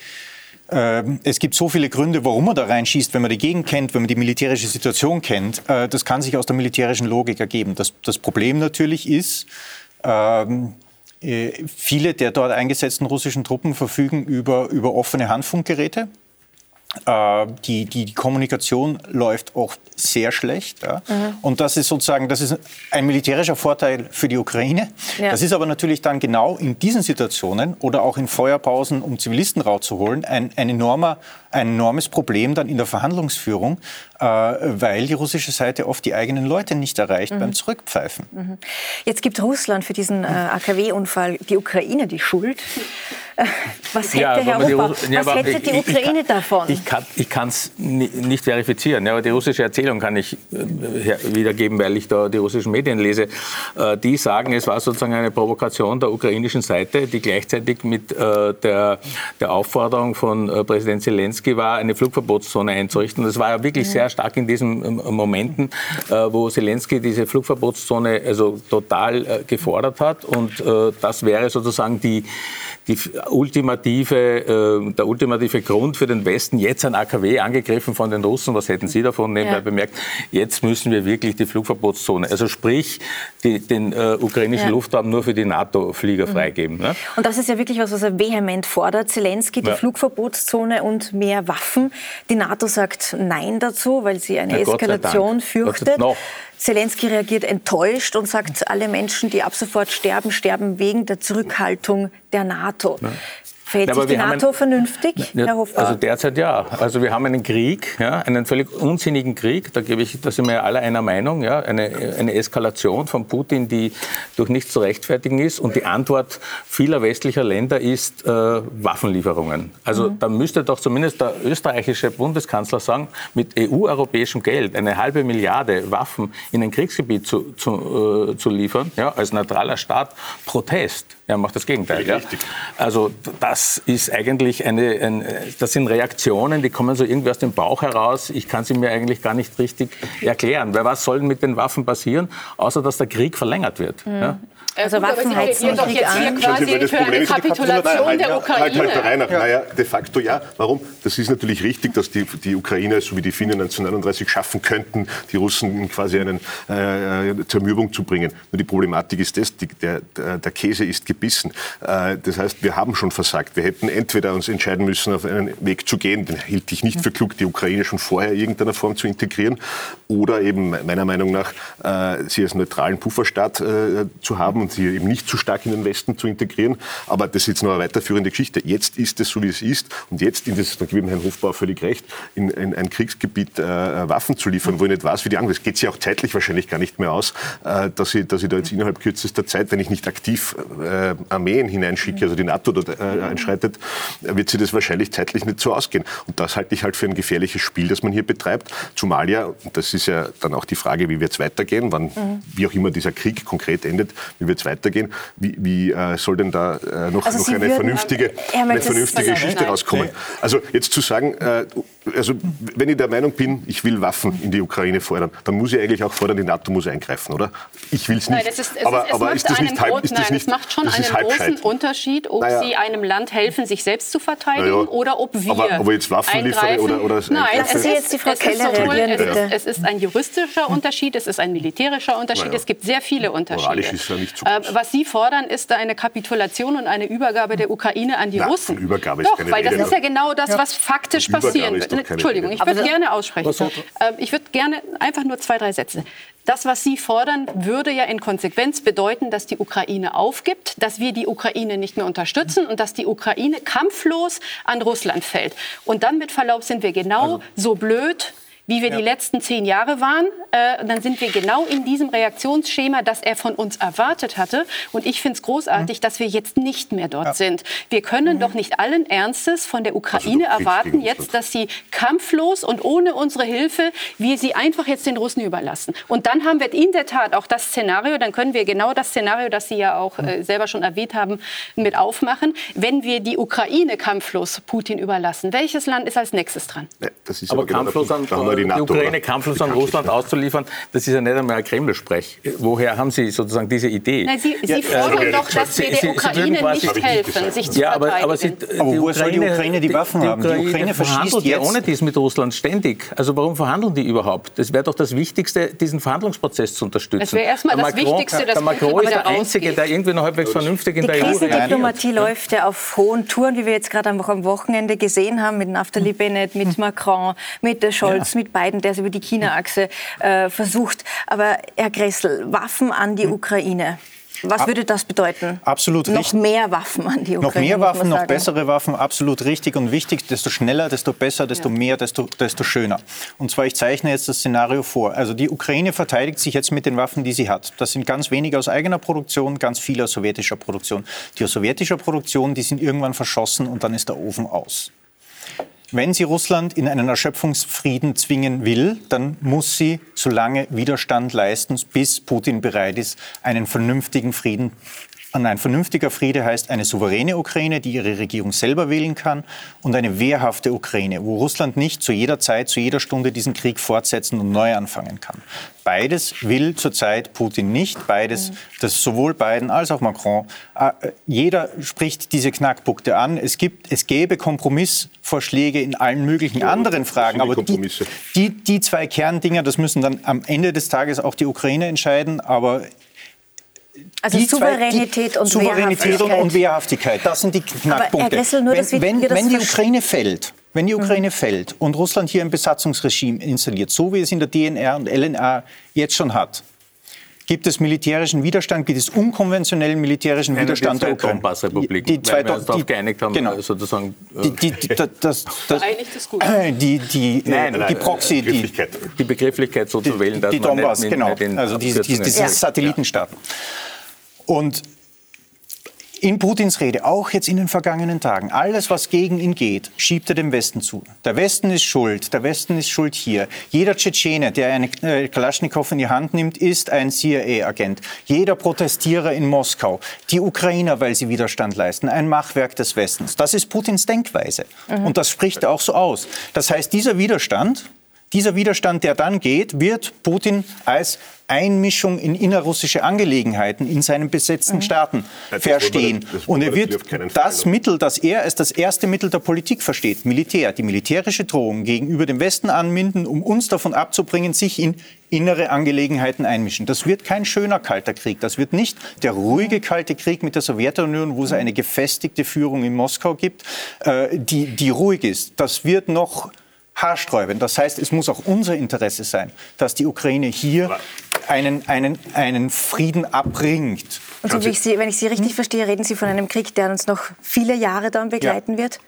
ähm, es gibt so viele Gründe, warum man da reinschießt, wenn man die Gegend kennt, wenn man die militärische Situation kennt. Äh, das kann sich aus der militärischen Logik ergeben. Das, das Problem natürlich ist, ähm, äh, viele der dort eingesetzten russischen Truppen verfügen über, über offene Handfunkgeräte. Äh, die, die, die, Kommunikation läuft oft sehr schlecht. Ja. Mhm. Und das ist sozusagen das ist ein militärischer Vorteil für die Ukraine. Ja. Das ist aber natürlich dann genau in diesen Situationen oder auch in Feuerpausen, um Zivilisten rauszuholen, ein, ein, enormer, ein enormes Problem dann in der Verhandlungsführung, äh, weil die russische Seite oft die eigenen Leute nicht erreicht mhm. beim Zurückpfeifen. Mhm.
Jetzt gibt Russland für diesen äh, AKW-Unfall die Ukraine die Schuld. Was hätte, ja, Herr Opa, die, ja, was hätte die Ukraine
ich,
davon?
Ich kann es nicht verifizieren, aber die russische Erzählung kann ich äh, wiedergeben, weil ich da die russischen Medien lese. Äh, die sagen, es war sozusagen eine Provokation der ukrainischen Seite, die gleichzeitig mit äh, der, der Aufforderung von Präsident Zelensky war, eine Flugverbotszone einzurichten. Das war ja wirklich sehr stark in diesen ähm, Momenten, wo Zelensky diese Flugverbotszone also total gefordert hat. Und das wäre sozusagen die, die ultimative, äh, der ultimative Grund für den Westen, jetzt ein AKW angegriffen von den Russen, was hätten Sie davon nebenbei ja. bemerkt, jetzt müssen wir wirklich die Flugverbotszone, also sprich die, den äh, ukrainischen ja. Luftraum nur für die NATO-Flieger mhm. freigeben. Ne?
Und das ist ja wirklich was, was er vehement fordert, Zelensky, die ja. Flugverbotszone und mehr Waffen. Die NATO sagt Nein dazu, weil sie eine Eskalation fürchtet. Zelensky reagiert enttäuscht und sagt, alle Menschen, die ab sofort sterben, sterben wegen der Zurückhaltung der NATO. Ja. Verhält sich die NATO ein, vernünftig,
ja, Herr Hofbauer? Also derzeit ja. Also wir haben einen Krieg, ja, einen völlig unsinnigen Krieg, da, gebe ich, da sind wir ja alle einer Meinung, ja, eine, eine Eskalation von Putin, die durch nichts zu rechtfertigen ist. Und die Antwort vieler westlicher Länder ist äh, Waffenlieferungen. Also mhm. da müsste doch zumindest der österreichische Bundeskanzler sagen, mit EU-europäischem Geld eine halbe Milliarde Waffen in ein Kriegsgebiet zu, zu, äh, zu liefern, ja, als neutraler Staat, Protest. Er macht das Gegenteil. Ja. Also das ist eigentlich eine, ein, das sind Reaktionen, die kommen so irgendwie aus dem Bauch heraus. Ich kann sie mir eigentlich gar nicht richtig erklären. Weil was soll mit den Waffen passieren, außer dass der Krieg verlängert wird? Mhm. Ja?
Also Waffen heizen doch jetzt hier quasi für eine Kapitulation der Ukraine. Halt, halt,
halt, ja. Naja, de facto ja. Warum? Das ist natürlich richtig, dass die, die Ukraine, so wie die Finnen 1939 schaffen könnten, die Russen quasi einen äh, Zermürbung zu bringen. Nur die Problematik ist das, die, der, der Käse ist gebissen. Äh, das heißt, wir haben schon versagt. Wir hätten entweder uns entscheiden müssen, auf einen Weg zu gehen, den hielt ich nicht für klug, die Ukraine schon vorher in irgendeiner Form zu integrieren, oder eben meiner Meinung nach äh, sie als neutralen Pufferstaat äh, zu haben und sie eben nicht zu stark in den Westen zu integrieren. Aber das ist jetzt noch eine weiterführende Geschichte. Jetzt ist es so, wie es ist. Und jetzt, in das, da gebe ich Herrn Hofbauer völlig recht, in, in ein Kriegsgebiet äh, Waffen zu liefern, wo ich nicht weiß, wie die anderen. Es geht sich auch zeitlich wahrscheinlich gar nicht mehr aus, äh, dass, ich, dass ich da jetzt innerhalb kürzester Zeit, wenn ich nicht aktiv äh, Armeen hineinschicke, also die NATO dort äh, einschreitet, wird sich das wahrscheinlich zeitlich nicht so ausgehen. Und das halte ich halt für ein gefährliches Spiel, das man hier betreibt. Zumal ja, das ist ja dann auch die Frage, wie wird es weitergehen, wann, mhm. wie auch immer dieser Krieg konkret endet, wie wird es weitergehen. Wie, wie äh, soll denn da äh, noch, also noch eine vernünftige, eine vernünftige Geschichte rauskommen? Also jetzt zu sagen, äh, also wenn ich der Meinung bin, ich will Waffen in die Ukraine fordern, dann muss ich eigentlich auch fordern, die NATO muss eingreifen, oder? Ich will es nicht. Nein, ist, aber,
ist, aber ist das nicht halb, ist das nein, nicht, es macht schon einen großen Unterschied, ob naja. Sie einem Land helfen, sich selbst zu verteidigen naja. oder ob wir
aber, aber jetzt Waffen liefere oder, oder
Nein, es ist, jetzt die Frau Keller es, ist, es ist ein juristischer Unterschied, es ist ein militärischer Unterschied, naja. es gibt sehr viele Unterschiede. Moralisch ist ja nicht so äh, was Sie fordern, ist eine Kapitulation und eine Übergabe der Ukraine an die Na, Russen.
Übergabe
ist Doch, weil das ist ja genau das, was faktisch passieren wird. Entschuldigung, ich würde gerne aussprechen. Ähm, ich würde gerne einfach nur zwei, drei Sätze. Das, was Sie fordern, würde ja in Konsequenz bedeuten, dass die Ukraine aufgibt, dass wir die Ukraine nicht mehr unterstützen und dass die Ukraine kampflos an Russland fällt. Und dann mit Verlaub sind wir genau also. so blöd wie wir ja. die letzten zehn Jahre waren, äh, dann sind wir genau in diesem Reaktionsschema, das er von uns erwartet hatte. Und ich finde es großartig, mhm. dass wir jetzt nicht mehr dort ja. sind. Wir können mhm. doch nicht allen Ernstes von der Ukraine also erwarten, jetzt, dass sie kampflos und ohne unsere Hilfe, wir sie einfach jetzt den Russen überlassen. Und dann haben wir in der Tat auch das Szenario, dann können wir genau das Szenario, das Sie ja auch äh, selber schon erwähnt haben, mit aufmachen. Wenn wir die Ukraine kampflos Putin überlassen, welches Land ist als nächstes dran?
Ja, das ist aber, aber genau kampflos an, die, die, Ukraine kampflos an Russland auszuliefern, das ist ja nicht einmal ein Kreml-Sprech. Woher haben Sie sozusagen diese Idee?
Nein, Sie, Sie ja, fordern äh, doch, dass wir der Ukraine nicht helfen, sich zu ja, aber, aber, Sie,
aber wo soll die Ukraine die Waffen die, haben? Die Ukraine
verhandelt ja ohne dies mit Russland ständig. Also warum verhandeln die überhaupt? Das wäre doch das Wichtigste, diesen Verhandlungsprozess zu unterstützen. Das
wäre erstmal das
Macron,
Wichtigste, dass
der Macron ist der Einzige, der irgendwie noch halbwegs vernünftig in
die
der EU
ist. Die Diplomatie läuft ja auf hohen Touren, wie wir jetzt gerade am Wochenende gesehen haben, mit Naftali Bennett, mit Macron, mit Scholz, ja. Mit Biden, der es über die China-Achse äh, versucht. Aber Herr Gressel, Waffen an die Ukraine. Was würde das bedeuten?
Absolut
noch
richtig.
Noch mehr Waffen an die Ukraine.
Noch mehr Waffen, noch bessere Waffen, absolut richtig und wichtig. Desto schneller, desto besser, desto ja. mehr, desto, desto schöner. Und zwar, ich zeichne jetzt das Szenario vor. Also die Ukraine verteidigt sich jetzt mit den Waffen, die sie hat. Das sind ganz wenige aus eigener Produktion, ganz viele aus sowjetischer Produktion. Die aus sowjetischer Produktion, die sind irgendwann verschossen und dann ist der Ofen aus. Wenn sie Russland in einen Erschöpfungsfrieden zwingen will, dann muss sie so lange Widerstand leisten, bis Putin bereit ist, einen vernünftigen Frieden und ein vernünftiger Friede heißt eine souveräne Ukraine, die ihre Regierung selber wählen kann, und eine wehrhafte Ukraine, wo Russland nicht zu jeder Zeit, zu jeder Stunde diesen Krieg fortsetzen und neu anfangen kann. Beides will zurzeit Putin nicht. Beides, das sowohl Biden als auch Macron. Äh, jeder spricht diese Knackpunkte an. Es gibt, es gäbe Kompromissvorschläge in allen möglichen ja, anderen Fragen. Aber die, die, die zwei Kerndinger, das müssen dann am Ende des Tages auch die Ukraine entscheiden. Aber
also die Souveränität, zwei, und,
Souveränität
Wehrhaftigkeit.
und Wehrhaftigkeit, das sind die Knackpunkte.
Gressel, nur,
wenn, wenn, wenn die Ukraine fällt, wenn die Ukraine mhm. fällt und Russland hier ein Besatzungsregime installiert, so wie es in der DNR und LNA jetzt schon hat, gibt es militärischen Widerstand, gibt es unkonventionellen militärischen Keine Widerstand
der Ukraine. Die, die zwei weil wir uns geeinigt haben,
genau. sozusagen. Die, die, die, das, das, das, die, die, nein, nein, die Proxy, die,
die Begrifflichkeit so zu wählen,
dass die man Donbass, nicht genau, also diese, diese Satellitenstaaten. Und in Putins Rede, auch jetzt in den vergangenen Tagen, alles, was gegen ihn geht, schiebt er dem Westen zu. Der Westen ist schuld, der Westen ist schuld hier. Jeder Tschetschene, der eine äh, Kalaschnikow in die Hand nimmt, ist ein CIA-Agent. Jeder Protestierer in Moskau, die Ukrainer, weil sie Widerstand leisten, ein Machwerk des Westens. Das ist Putins Denkweise. Mhm. Und das spricht er auch so aus. Das heißt, dieser Widerstand, dieser Widerstand, der dann geht, wird Putin als Einmischung in innerrussische Angelegenheiten in seinen besetzten mhm. Staaten ja, verstehen. Das und er wird das Mittel, das er als das erste Mittel der Politik versteht, Militär, die militärische Drohung gegenüber dem Westen anminden, um uns davon abzubringen, sich in innere Angelegenheiten einmischen. Das wird kein schöner kalter Krieg. Das wird nicht der ruhige kalte Krieg mit der Sowjetunion, wo es eine gefestigte Führung in Moskau gibt, äh, die, die ruhig ist. Das wird noch haarsträubend. Das heißt, es muss auch unser Interesse sein, dass die Ukraine hier einen, einen, einen Frieden abbringt.
Und so, ich Sie, wenn ich Sie richtig verstehe, reden Sie von einem Krieg, der uns noch viele Jahre dann begleiten ja. wird.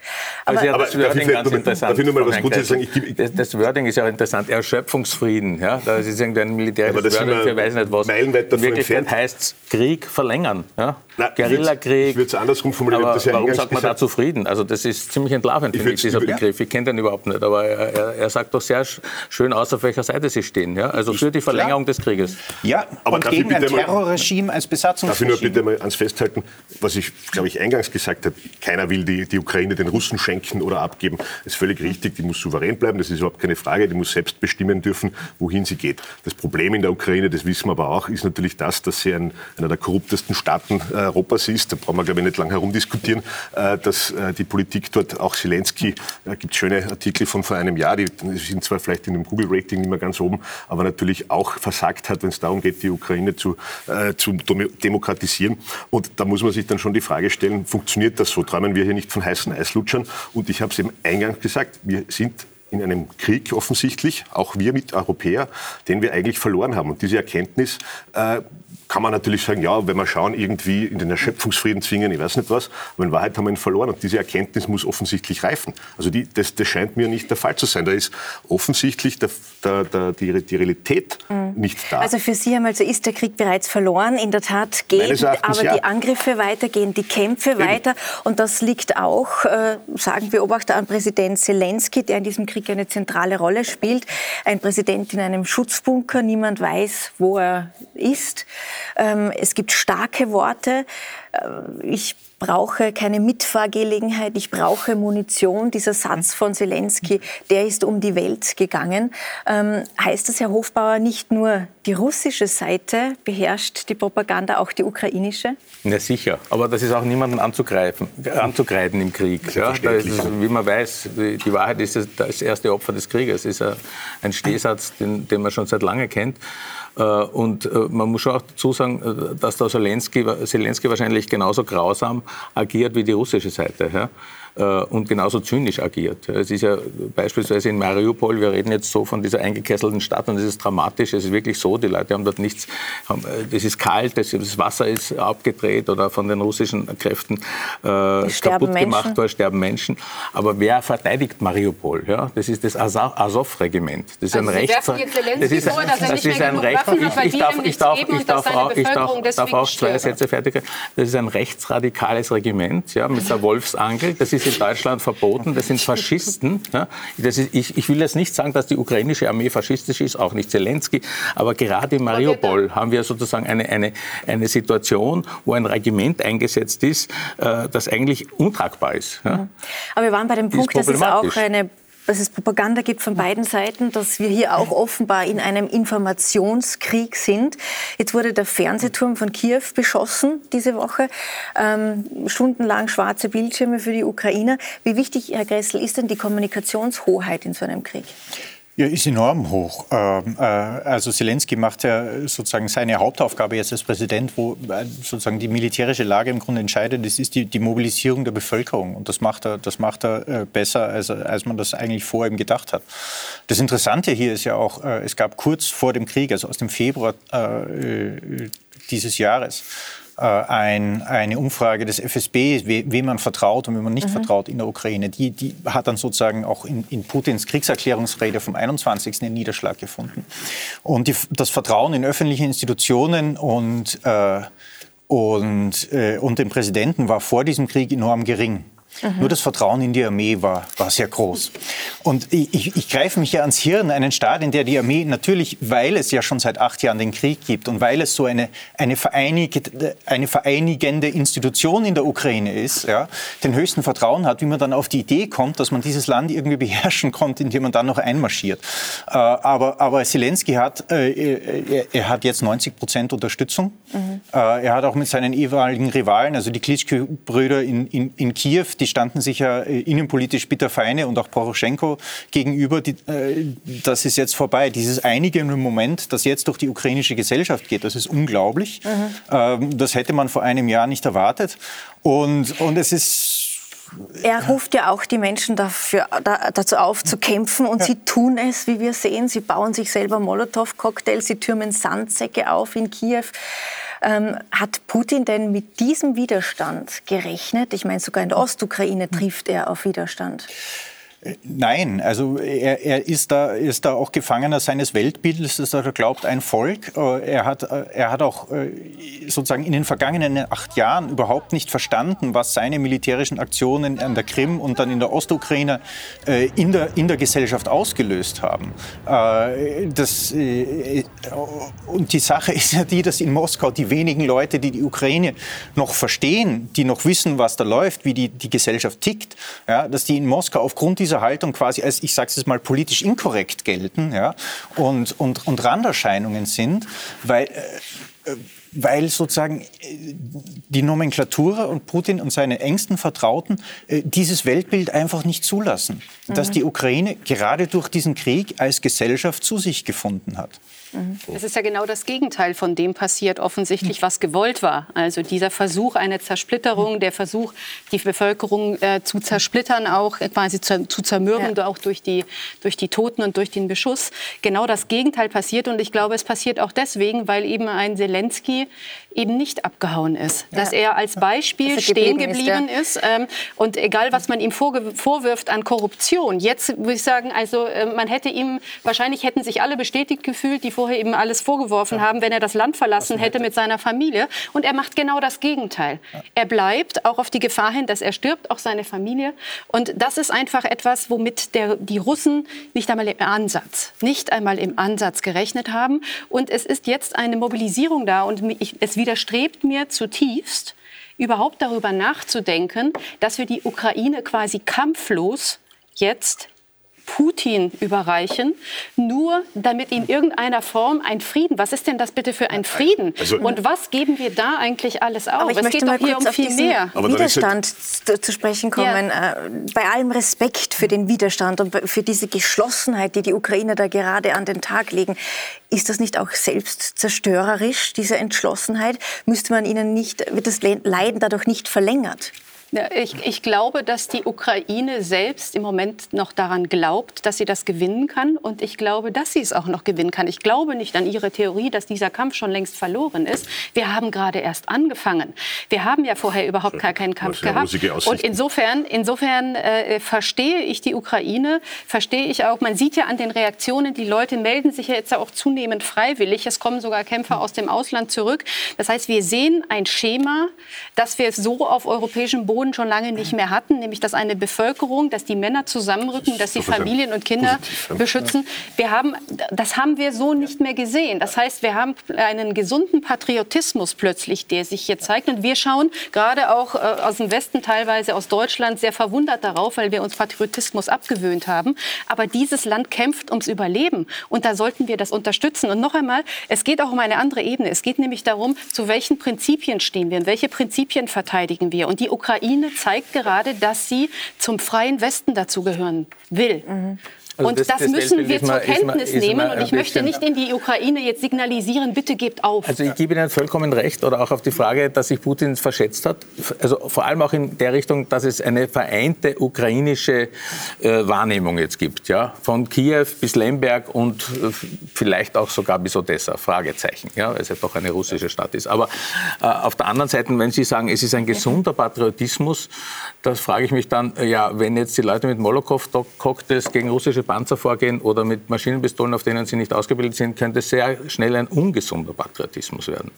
Aber, also ja, das aber Wording ganz interessant. Darf ich nur mal was Gutes sagen? Ich, das, das Wording ist ja interessant. Erschöpfungsfrieden. Ja? Da ist irgendein militärisches ja, Wording für weiß nicht was. In Wirklichkeit heißt es Krieg verlängern. Ja? Guerillakrieg. Ich
würde es andersrum formulieren.
Aber ja warum sagt man da zufrieden? Also das ist ziemlich entlarvend, finde ich, dieser Begriff. Ich kenne den überhaupt nicht. Aber er, er, sagt doch sehr schön aus, auf welcher Seite Sie stehen. Ja? Also für die Verlängerung des Krieges.
Ja, aber und gegen ein Terrorregime als Besatzungsregime
ich nur bitte mal ans Festhalten, was ich, glaube ich, eingangs gesagt habe. Keiner will die, die Ukraine den Russen schenken oder abgeben. Das ist völlig richtig. Die muss souverän bleiben. Das ist überhaupt keine Frage. Die muss selbst bestimmen dürfen, wohin sie geht. Das Problem in der Ukraine, das wissen wir aber auch, ist natürlich das, dass sie ein, einer der korruptesten Staaten äh, Europas ist. Da brauchen wir, glaube ich, nicht lange herumdiskutieren, äh, dass äh, die Politik dort, auch Zelensky, äh, gibt schöne Artikel von vor einem Jahr, die sind zwar vielleicht in dem Google-Rating nicht mehr ganz oben, aber natürlich auch versagt hat, wenn es darum geht, die Ukraine zu, äh, zu demokratisieren. Und da muss man sich dann schon die Frage stellen, funktioniert das so? Träumen wir hier nicht von heißen Eislutschern? Und ich habe es eben eingangs gesagt, wir sind in einem Krieg offensichtlich, auch wir mit Europäer, den wir eigentlich verloren haben. Und diese Erkenntnis, äh, kann man natürlich sagen, ja, wenn wir schauen, irgendwie in den Erschöpfungsfrieden zwingen, ich weiß nicht was, aber in Wahrheit haben wir ihn verloren und diese Erkenntnis muss offensichtlich reifen. Also die, das, das scheint mir nicht der Fall zu sein. Da ist offensichtlich der, der, der, die, die Realität mhm. nicht da.
Also für Sie einmal so ist der Krieg bereits verloren. In der Tat gehen aber ja. die Angriffe weiter, gehen die Kämpfe Eben. weiter und das liegt auch, äh, sagen Beobachter, an Präsident Zelensky, der in diesem Krieg eine zentrale Rolle spielt. Ein Präsident in einem Schutzbunker, niemand weiß, wo er ist. Ähm, es gibt starke Worte. Äh, ich brauche keine Mitfahrgelegenheit, ich brauche Munition. Dieser Satz von Zelensky, der ist um die Welt gegangen. Ähm, heißt das, Herr Hofbauer, nicht nur die russische Seite beherrscht die Propaganda, auch die ukrainische?
Ja, sicher. Aber das ist auch niemandem anzugreifen, anzugreifen im Krieg. Ja, ist, wie man weiß, die, die, Wahrheit ist das erste Opfer des Krieges. Das ist ein Stehsatz, den, den man schon seit langem kennt. Äh, und äh, man muss schon auch dazu sagen, äh, dass da Zelensky, Zelensky wahrscheinlich genauso grausam agiert wie die russische Seite. Ja? Äh, und genauso zynisch agiert. Es ist ja beispielsweise in Mariupol, wir reden jetzt so von dieser eingekesselten Stadt und es ist dramatisch, es ist wirklich so, die Leute haben dort nichts, haben, äh, das ist kalt, das, das, Wasser ist abgedreht oder von den russischen Kräften äh, kaputt gemacht, da sterben Menschen. Aber wer verteidigt Mariupol? Ja? Das ist das Azov-Regiment. Das ist ein Rechts... Das ist, ein, das ist ein Recht... Ich, ich darf, ich darf, ich darf, auch, ich darf, darf auch zwei Sätze fertig Das ist ein rechtsradikales Regiment ja, mit der Wolfsangel. Das ist ist in Deutschland verboten. Das sind Faschisten. Ja. Das ist, ich, ich, will jetzt nicht sagen, dass die ukrainische Armee faschistisch ist, auch nicht Zelensky. Aber gerade in Mariupol haben wir sozusagen eine, eine, eine Situation, wo ein Regiment eingesetzt ist, äh, das eigentlich untragbar ist. Ja.
Aber wir waren bei dem Punkt, dass es auch eine dass es Propaganda gibt von beiden Seiten, dass wir hier auch offenbar in einem Informationskrieg sind. Jetzt wurde der Fernsehturm von Kiew beschossen diese Woche. Ähm, stundenlang schwarze Bildschirme für die Ukrainer. Wie wichtig, Herr Gressel, ist denn die Kommunikationshoheit in so einem Krieg?
Ja, ist enorm hoch. Ähm, äh, also Zelensky macht ja sozusagen seine Hauptaufgabe jetzt als Präsident, wo äh, sozusagen die militärische Lage im Grunde entscheidet. Das ist die, die Mobilisierung der Bevölkerung. Und das macht er, das macht er äh, besser, als, als man das eigentlich vor ihm gedacht hat. Das Interessante hier ist ja auch, es gab kurz vor dem Krieg, also aus dem Februar dieses Jahres, ein, eine Umfrage des FSB, we, wem man vertraut und wem man nicht mhm. vertraut in der Ukraine. Die, die hat dann sozusagen auch in, in Putins Kriegserklärungsrede vom 21. den Niederschlag gefunden. Und die, das Vertrauen in öffentliche Institutionen und, äh, und, äh, und den Präsidenten war vor diesem Krieg enorm gering. Mhm. Nur das Vertrauen in die Armee war, war sehr groß. Und ich, ich, greife mich ja ans Hirn, einen Staat, in der die Armee natürlich, weil es ja schon seit acht Jahren den Krieg gibt und weil es so eine, eine, vereinigende, eine vereinigende Institution in der Ukraine ist, ja, den höchsten Vertrauen hat, wie man dann auf die Idee kommt, dass man dieses Land irgendwie beherrschen konnte, indem man dann noch einmarschiert. Äh, aber, aber Zelensky hat, äh, er, er, hat jetzt 90 Prozent Unterstützung. Mhm. Äh, er hat auch mit seinen ehemaligen Rivalen, also die Klitschko-Brüder in, in, in Kiew, die standen sich ja äh, innenpolitisch bitterfeine und auch Poroschenko gegenüber. Die, äh, das ist jetzt vorbei. Dieses Einige Moment, das jetzt durch die ukrainische Gesellschaft geht, das ist unglaublich. Mhm. Ähm, das hätte man vor einem Jahr nicht erwartet. Und, und es ist
er ruft ja auch die Menschen dafür, da, dazu auf, zu kämpfen. Und ja. sie tun es, wie wir sehen. Sie bauen sich selber Molotow-Cocktails, sie türmen Sandsäcke auf in Kiew. Ähm, hat Putin denn mit diesem Widerstand gerechnet? Ich meine, sogar in der Ostukraine trifft er auf Widerstand.
Nein, also er, er ist, da, ist da auch Gefangener seines Weltbildes, dass er glaubt, ein Volk. Äh, er hat, äh, er hat auch äh, sozusagen in den vergangenen acht Jahren überhaupt nicht verstanden, was seine militärischen Aktionen an der Krim und dann in der Ostukraine in der, in der Gesellschaft ausgelöst haben. Das, und die Sache ist ja die, dass in Moskau die wenigen Leute, die die Ukraine noch verstehen, die noch wissen, was da läuft, wie die, die Gesellschaft tickt, ja, dass die in Moskau aufgrund dieser dieser Haltung quasi als, ich sage es mal, politisch inkorrekt gelten ja, und, und, und Randerscheinungen sind, weil, äh, weil sozusagen äh, die Nomenklatur und Putin und seine engsten Vertrauten äh, dieses Weltbild einfach nicht zulassen, mhm. dass die Ukraine gerade durch diesen Krieg als Gesellschaft zu sich gefunden hat.
Mhm. Es ist ja genau das Gegenteil von dem passiert, offensichtlich, was gewollt war. Also dieser Versuch einer Zersplitterung, der Versuch, die Bevölkerung äh, zu zersplittern, auch quasi zu, zu zermürben, ja. auch durch die, durch die Toten und durch den Beschuss. Genau das Gegenteil passiert. Und ich glaube, es passiert auch deswegen, weil eben ein Zelensky eben nicht abgehauen ist. Ja. Dass er als Beispiel er stehen geblieben ist. ist ähm, und egal, was man ihm vorwirft an Korruption, jetzt würde ich sagen, also äh, man hätte ihm, wahrscheinlich hätten sich alle bestätigt gefühlt, die vorher eben alles vorgeworfen ja. haben, wenn er das Land verlassen hätte mit seiner Familie. Und er macht genau das Gegenteil. Ja. Er bleibt auch auf die Gefahr hin, dass er stirbt, auch seine Familie. Und das ist einfach etwas, womit der, die Russen nicht einmal im Ansatz, nicht einmal im Ansatz gerechnet haben. Und es ist jetzt eine Mobilisierung da und ich, es widerstrebt mir zutiefst, überhaupt darüber nachzudenken, dass wir die Ukraine quasi kampflos jetzt Putin überreichen, nur damit in irgendeiner Form ein Frieden. Was ist denn das bitte für ein Frieden? Also, und was geben wir da eigentlich alles auf?
Aber ich es möchte geht mal doch hier um viel mehr. Widerstand zu sprechen kommen. Ja. Äh, bei allem Respekt für den Widerstand und für diese Geschlossenheit, die die Ukrainer da gerade an den Tag legen, ist das nicht auch selbst zerstörerisch, diese Entschlossenheit? Müsste man ihnen nicht, wird das Leiden dadurch nicht verlängert?
Ich, ich, glaube, dass die Ukraine selbst im Moment noch daran glaubt, dass sie das gewinnen kann. Und ich glaube, dass sie es auch noch gewinnen kann. Ich glaube nicht an Ihre Theorie, dass dieser Kampf schon längst verloren ist. Wir haben gerade erst angefangen. Wir haben ja vorher überhaupt gar keinen Kampf gehabt. Und insofern, insofern äh, verstehe ich die Ukraine, verstehe ich auch, man sieht ja an den Reaktionen, die Leute melden sich ja jetzt auch zunehmend freiwillig. Es kommen sogar Kämpfer aus dem Ausland zurück. Das heißt, wir sehen ein Schema, das wir so auf europäischem Boden Boden schon lange nicht mehr hatten, nämlich dass eine Bevölkerung, dass die Männer zusammenrücken, dass sie Familien und Kinder beschützen. Wir haben, das haben wir so nicht mehr gesehen. Das heißt, wir haben einen gesunden Patriotismus plötzlich, der sich hier zeigt. Und wir schauen gerade auch äh, aus dem Westen, teilweise aus Deutschland, sehr verwundert darauf, weil wir uns Patriotismus abgewöhnt haben. Aber dieses Land kämpft ums Überleben. Und da sollten wir das unterstützen. Und noch einmal, es geht auch um eine andere Ebene. Es geht nämlich darum, zu welchen Prinzipien stehen wir und welche Prinzipien verteidigen wir. Und die Ukraine Ukraine zeigt gerade, dass sie zum freien Westen dazugehören will. Mhm. Also und das, das, das müssen wir zur Kenntnis nehmen. Und ich möchte nicht in die Ukraine jetzt signalisieren, bitte gebt auf.
Also ich gebe Ihnen vollkommen recht oder auch auf die Frage, dass sich Putin verschätzt hat. Also vor allem auch in der Richtung, dass es eine vereinte ukrainische äh, Wahrnehmung jetzt gibt. Ja? Von Kiew bis Lemberg und äh, vielleicht auch sogar bis Odessa. Fragezeichen. Ja? Weil es ja doch eine russische Stadt ist. Aber äh, auf der anderen Seite, wenn Sie sagen, es ist ein gesunder Patriotismus, das frage ich mich dann, ja, wenn jetzt die Leute mit Molokow-Cocktails gegen russische Panzer vorgehen oder mit Maschinenpistolen, auf denen sie nicht ausgebildet sind, könnte sehr schnell ein ungesunder Patriotismus werden.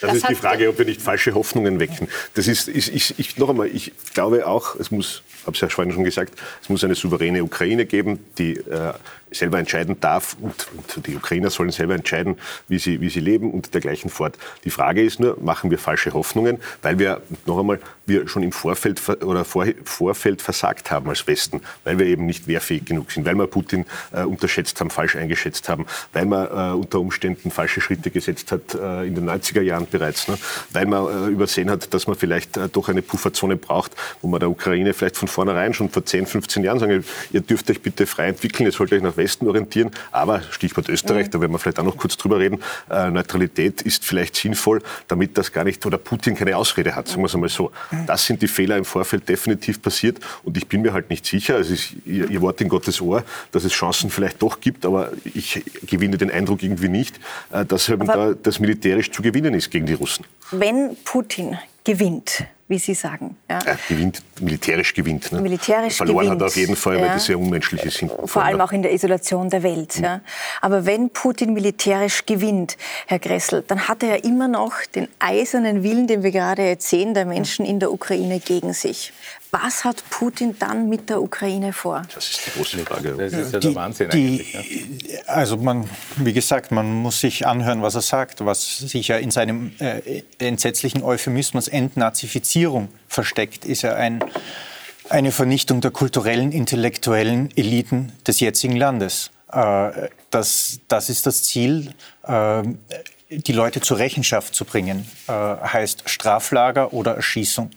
Das, das ist die Frage, ob wir nicht falsche Hoffnungen wecken. Das ist, ist, ist ich, noch einmal, ich glaube auch, es muss, habe es ja vorhin schon gesagt, es muss eine souveräne Ukraine geben, die äh, selber entscheiden darf und, und, die Ukrainer sollen selber entscheiden, wie sie, wie sie leben und dergleichen fort. Die Frage ist nur, machen wir falsche Hoffnungen, weil wir, noch einmal, wir schon im Vorfeld oder Vor, Vorfeld versagt haben als Westen, weil wir eben nicht wehrfähig genug sind, weil wir Putin äh, unterschätzt haben, falsch eingeschätzt haben, weil man äh, unter Umständen falsche Schritte gesetzt hat äh, in den 90er Jahren bereits, ne? weil man äh, übersehen hat, dass man vielleicht äh, doch eine Pufferzone braucht, wo man der Ukraine vielleicht von vornherein schon vor 10, 15 Jahren sagen, ihr dürft euch bitte frei entwickeln, ihr sollt euch nach Westen orientieren. Aber Stichwort Österreich, mhm. da werden wir vielleicht auch noch kurz drüber reden. Äh, Neutralität ist vielleicht sinnvoll, damit das gar nicht oder Putin keine Ausrede hat, sagen wir es einmal so. Mhm. Das sind die Fehler im Vorfeld definitiv passiert und ich bin mir halt nicht sicher, es ist Ihr, Ihr Wort in Gottes Ohr, dass es Chancen vielleicht doch gibt, aber ich gewinne den Eindruck irgendwie nicht, äh, dass eben da das militärisch zu gewinnen ist gegen die Russen.
Wenn Putin gewinnt, wie Sie sagen.
Ja. Er gewinnt, militärisch gewinnt.
Ne? Militärisch
Verloren
gewinnt,
hat er auf jeden Fall, ja. weil das sehr unmenschlich ist.
Vor allem auch in der Isolation der Welt. Mhm. Ja. Aber wenn Putin militärisch gewinnt, Herr Gressel, dann hat er ja immer noch den eisernen Willen, den wir gerade jetzt sehen, der Menschen in der Ukraine gegen sich. Was hat Putin dann mit der Ukraine vor?
Das ist die große Frage.
Das ist ja der Wahnsinn die,
eigentlich. Ja. Also man, wie gesagt, man muss sich anhören, was er sagt, was sich ja in seinem äh, entsetzlichen Euphemismus Entnazifizierung versteckt, ist ja ein, eine Vernichtung der kulturellen, intellektuellen Eliten des jetzigen Landes. Äh, das, das ist das Ziel. Äh, die Leute zur Rechenschaft zu bringen, äh, heißt Straflager oder Erschießung.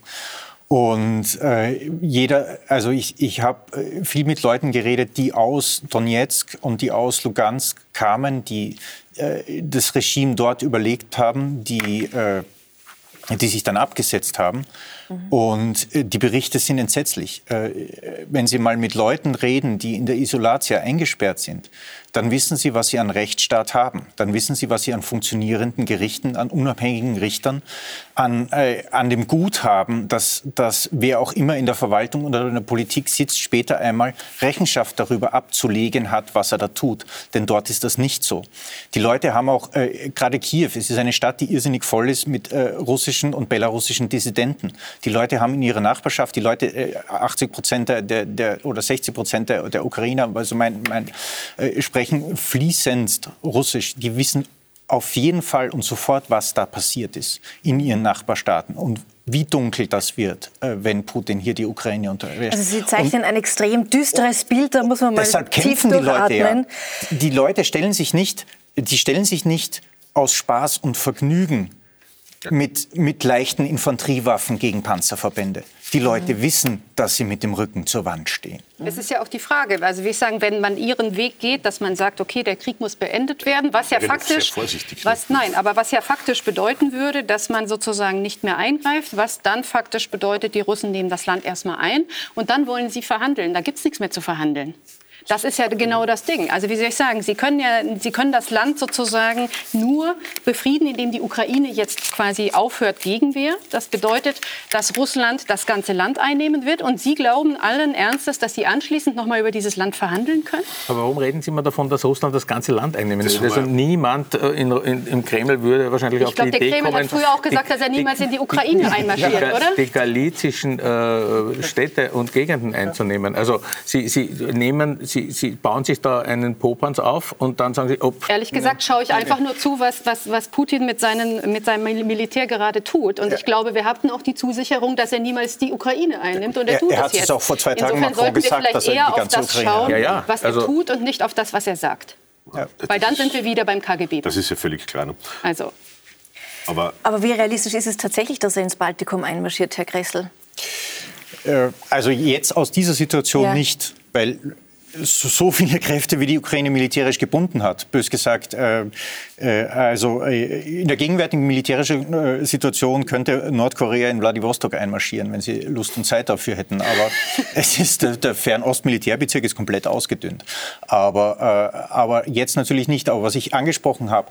Und äh, jeder, also ich, ich habe viel mit Leuten geredet, die aus Donetsk und die aus Lugansk kamen, die äh, das Regime dort überlegt haben, die, äh, die sich dann abgesetzt haben. Mhm. Und äh, die Berichte sind entsetzlich. Äh, wenn Sie mal mit Leuten reden, die in der Isolatia eingesperrt sind, dann wissen Sie, was Sie an Rechtsstaat haben. Dann wissen Sie, was Sie an funktionierenden Gerichten, an unabhängigen Richtern, an, äh, an dem Gut haben, dass, dass wer auch immer in der Verwaltung oder in der Politik sitzt, später einmal Rechenschaft darüber abzulegen hat, was er da tut. Denn dort ist das nicht so. Die Leute haben auch, äh, gerade Kiew, es ist eine Stadt, die irrsinnig voll ist mit äh, russischen und belarussischen Dissidenten. Die Leute haben in ihrer Nachbarschaft, die Leute, 80 äh, Prozent der, der, oder 60 Prozent der, der Ukrainer, also mein, mein äh, sprechen fließend Russisch. Die wissen auf jeden Fall und sofort, was da passiert ist in ihren Nachbarstaaten und wie dunkel das wird, äh, wenn Putin hier die Ukraine unterwäscht.
Also Sie zeichnen und ein extrem düsteres Bild, da muss man mal
deshalb kämpfen die Leute ja. Die Leute stellen sich nicht, die stellen sich nicht aus Spaß und Vergnügen mit, mit leichten Infanteriewaffen gegen Panzerverbände. Die Leute mhm. wissen, dass sie mit dem Rücken zur Wand stehen.
Es ist ja auch die Frage, also wir sagen, wenn man ihren Weg geht, dass man sagt, okay, der Krieg muss beendet werden, was ja faktisch, ne? was nein, aber was ja faktisch bedeuten würde, dass man sozusagen nicht mehr eingreift, was dann faktisch bedeutet, die Russen nehmen das Land erstmal ein und dann wollen sie verhandeln. Da gibt es nichts mehr zu verhandeln. Das ist ja genau das Ding. Also wie soll ich sagen, Sie können ja, Sie können das Land sozusagen nur befrieden, indem die Ukraine jetzt quasi aufhört Gegenwehr. Das bedeutet, dass Russland das ganze Land einnehmen wird. Und Sie glauben allen Ernstes, dass Sie anschließend noch mal über dieses Land verhandeln können?
Aber warum reden Sie immer davon, dass Russland das ganze Land einnehmen wird? Also niemand äh, in, in, im Kreml würde wahrscheinlich ich auf glaub, die Idee kommen...
Ich glaube, der Kreml hat früher auch gesagt, die, dass er niemals in die Ukraine einmarschiert,
die,
oder?
Die galizischen äh, Städte und Gegenden einzunehmen. Also Sie, Sie nehmen Sie, Sie bauen sich da einen Popanz auf und dann sagen Sie, ob.
Ehrlich gesagt schaue ich einfach nur zu, was, was, was Putin mit, seinen, mit seinem Militär gerade tut. Und ich glaube, wir hatten auch die Zusicherung, dass er niemals die Ukraine einnimmt. Und er, tut
er
das jetzt.
Es auch vor zwei Tagen
Insofern sollten wir vielleicht dass er eher auf das
Ukraine
schauen,
ja, ja.
was also, er tut und nicht auf das, was er sagt. Ja, Weil dann sind wir wieder beim KGB.
Das ist ja völlig klar. Ne?
Also.
Aber, Aber wie realistisch ist es tatsächlich, dass er ins Baltikum einmarschiert, Herr Gressel?
Äh, also jetzt aus dieser Situation ja. nicht, weil so viele Kräfte, wie die Ukraine militärisch gebunden hat, bös gesagt. Äh, also äh, in der gegenwärtigen militärischen äh, Situation könnte Nordkorea in Vladivostok einmarschieren, wenn sie Lust und Zeit dafür hätten. Aber es ist der, Fernost-Militärbezirk ist komplett ausgedünnt. Aber, äh, aber jetzt natürlich nicht. Aber was ich angesprochen habe,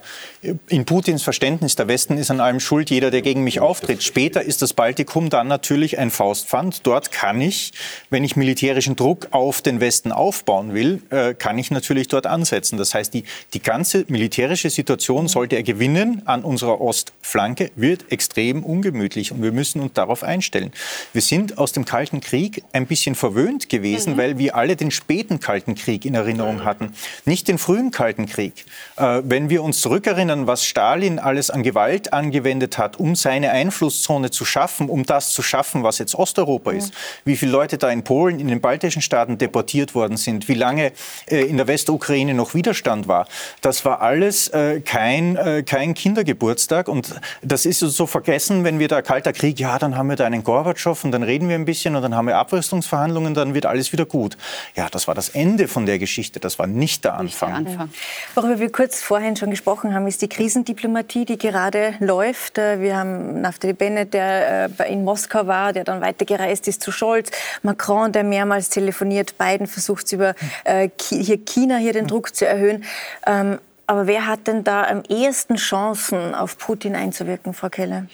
in Putins Verständnis, der Westen ist an allem schuld, jeder, der gegen mich auftritt. Später ist das Baltikum dann natürlich ein Faustpfand. Dort kann ich, wenn ich militärischen Druck auf den Westen aufbaue, aufbauen will, äh, kann ich natürlich dort ansetzen. Das heißt, die, die ganze militärische Situation, sollte er gewinnen an unserer Ostflanke, wird extrem ungemütlich und wir müssen uns darauf einstellen. Wir sind aus dem Kalten Krieg ein bisschen verwöhnt gewesen, mhm. weil wir alle den späten Kalten Krieg in Erinnerung hatten, nicht den frühen Kalten Krieg. Äh, wenn wir uns zurückerinnern, was Stalin alles an Gewalt angewendet hat, um seine Einflusszone zu schaffen, um das zu schaffen, was jetzt Osteuropa mhm. ist, wie viele Leute da in Polen, in den baltischen Staaten deportiert worden sind, wie lange äh, in der Westukraine noch Widerstand war. Das war alles äh, kein, äh, kein Kindergeburtstag. Und das ist so vergessen, wenn wir da Kalter Krieg, ja, dann haben wir da einen Gorbatschow und dann reden wir ein bisschen und dann haben wir Abrüstungsverhandlungen, dann wird alles wieder gut. Ja, das war das Ende von der Geschichte. Das war nicht der Anfang. Nicht der Anfang.
Worüber wir kurz vorhin schon gesprochen haben, ist die Krisendiplomatie, die gerade läuft. Wir haben Naftali Bennett, der in Moskau war, der dann weitergereist ist zu Scholz. Macron, der mehrmals telefoniert. Biden versucht es über äh, hier China hier den Druck zu erhöhen. Ähm, aber wer hat denn da am ehesten Chancen, auf Putin einzuwirken, Frau Keller?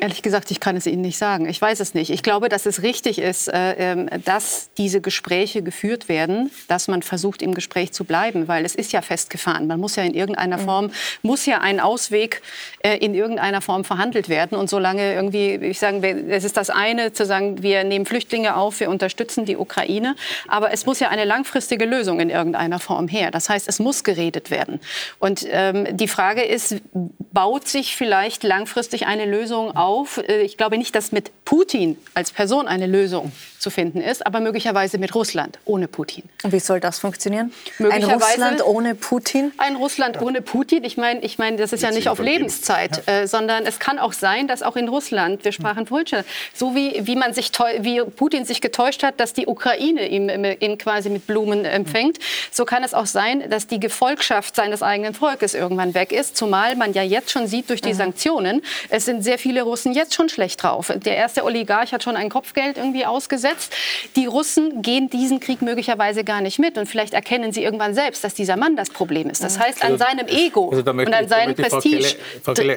Ehrlich gesagt, ich kann es Ihnen nicht sagen. Ich weiß es nicht. Ich glaube, dass es richtig ist, äh, ähm, dass diese Gespräche geführt werden, dass man versucht, im Gespräch zu bleiben, weil es ist ja festgefahren. Man muss ja in irgendeiner mhm. Form, muss ja ein Ausweg äh, in irgendeiner Form verhandelt werden. Und solange irgendwie, ich sage, es ist das eine, zu sagen, wir nehmen Flüchtlinge auf, wir unterstützen die Ukraine, aber es muss ja eine langfristige Lösung in irgendeiner Form her. Das heißt, es muss geredet werden. Und ähm, die Frage ist, baut sich vielleicht langfristig eine Lösung auf. Äh, ich glaube nicht, dass mit Putin als Person eine Lösung zu finden ist, aber möglicherweise mit Russland ohne Putin.
Und wie soll das funktionieren? Ein Russland ohne Putin?
Ein Russland ohne Putin. Ich meine, ich meine, das ist ja nicht auf Lebenszeit, ja. äh, sondern es kann auch sein, dass auch in Russland, wir sprachen vorhin schon, so wie, wie man sich wie Putin sich getäuscht hat, dass die Ukraine ihn, ihn quasi mit Blumen empfängt, so kann es auch sein, dass die Gefolgschaft seines eigenen Volkes irgendwann weg ist. Zumal man ja jetzt schon sieht durch die mhm. Sanktionen, es sind sehr viele Russen jetzt schon schlecht drauf. Der erste Oligarch hat schon ein Kopfgeld irgendwie ausgesetzt. Die Russen gehen diesen Krieg möglicherweise gar nicht mit und vielleicht erkennen sie irgendwann selbst, dass dieser Mann das Problem ist. Das heißt, an also, seinem Ego also und an seinem Prestige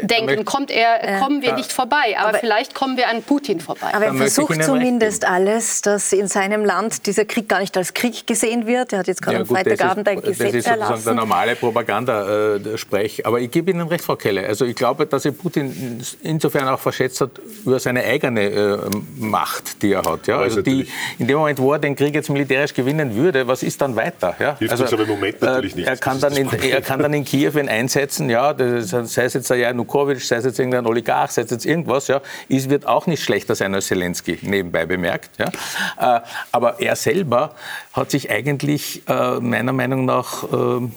denken kommt er, kommen wir nicht vorbei. Aber, aber, vielleicht kommen wir an Putin vorbei.
Aber er versucht zumindest alles, dass in seinem Land dieser Krieg gar nicht als Krieg gesehen wird. Er hat jetzt gerade ja, am Freitagabend ein Gesetz erlassen. Das ist sozusagen
der normale Propagandasprech. Aber ich gebe Ihnen recht, Frau Kelle. Also ich glaube, dass er Putin insofern auch verschätzt hat über seine eigene äh, Macht, die er hat. Ja? Also die, in dem Moment, wo er den Krieg jetzt militärisch gewinnen würde, was ist dann weiter? Ja?
Hilft
also,
uns aber im Moment natürlich nicht.
Er kann, dann in, er kann dann in Kiew ihn einsetzen, ja, das, sei es jetzt der Janukowitsch, sei es jetzt irgendein Oligarch, sei es jetzt irgendwas, ja, ist, wird auch nicht schlechter sein als Zelensky, nebenbei bemerkt. Ja? Äh, aber er selber hat sich eigentlich äh, meiner Meinung nach äh,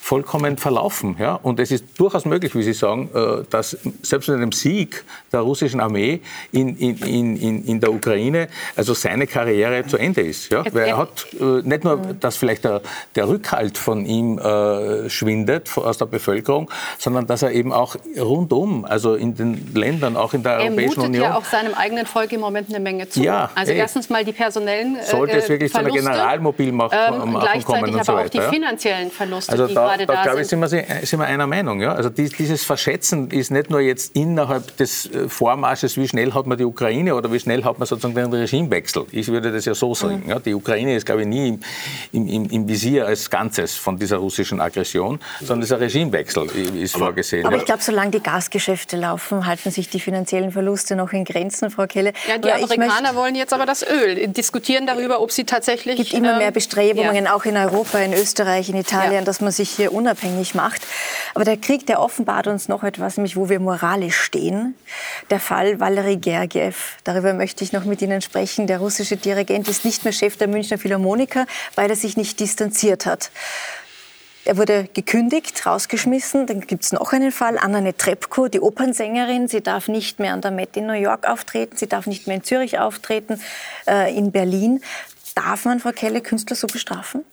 vollkommen verlaufen. Ja? Und es ist durchaus möglich, wie Sie sagen, äh, dass selbst mit einem Sieg der russischen Armee in, in, in, in der Ukraine, also seine Karriere zu Ende ist. Ja? Weil er hat äh, nicht nur, dass vielleicht der, der Rückhalt von ihm äh, schwindet aus der Bevölkerung, sondern dass er eben auch rundum, also in den Ländern, auch in der er Europäischen Union. Er
ja auch seinem eigenen Volk im Moment eine Menge zu. Ja, also ey, erstens mal die personellen
äh, Sollte es wirklich
Verluste,
zu einer Generalmobilmachung
ähm, kommen und so weiter. aber auch die finanziellen Verluste,
also die da, gerade da, da glaube ich, sind wir, sind wir einer Meinung. Ja? Also dieses Verschätzen ist nicht nur jetzt innerhalb des äh, Vormarsches, wie schnell hat man die Ukraine oder wie schnell hat man sozusagen den Regimewechsel. Ich würde das ja so sagen. Mhm. Ja? Die Ukraine ist, glaube ich, nie im, im, im, Visier als Ganzes von dieser russischen Aggression, sondern dieser Regimewechsel ist aber, vorgesehen.
Aber ja. ich glaube, solange die Gasgeschäfte laufen, halten sich die finanziellen Verluste noch in Grenzen, Frau Kelle.
Ja, die aber Amerikaner wollen jetzt aber das Öl, diskutieren darüber, ob sie tatsächlich...
Es gibt immer mehr ähm, Bestrebungen, ja. auch in Europa, in Österreich, in Italien, dass man sich hier unabhängig abhängig macht. Aber der Krieg, der offenbart uns noch etwas, nämlich wo wir moralisch stehen. Der Fall Valery Gergiev, darüber möchte ich noch mit Ihnen sprechen. Der russische Dirigent ist nicht mehr Chef der Münchner Philharmoniker, weil er sich nicht distanziert hat. Er wurde gekündigt, rausgeschmissen. Dann gibt es noch einen Fall. Anna Netrebko, die Opernsängerin, sie darf nicht mehr an der Met in New York auftreten, sie darf nicht mehr in Zürich auftreten, äh, in Berlin. Darf man, Frau Kelle, Künstler so bestrafen?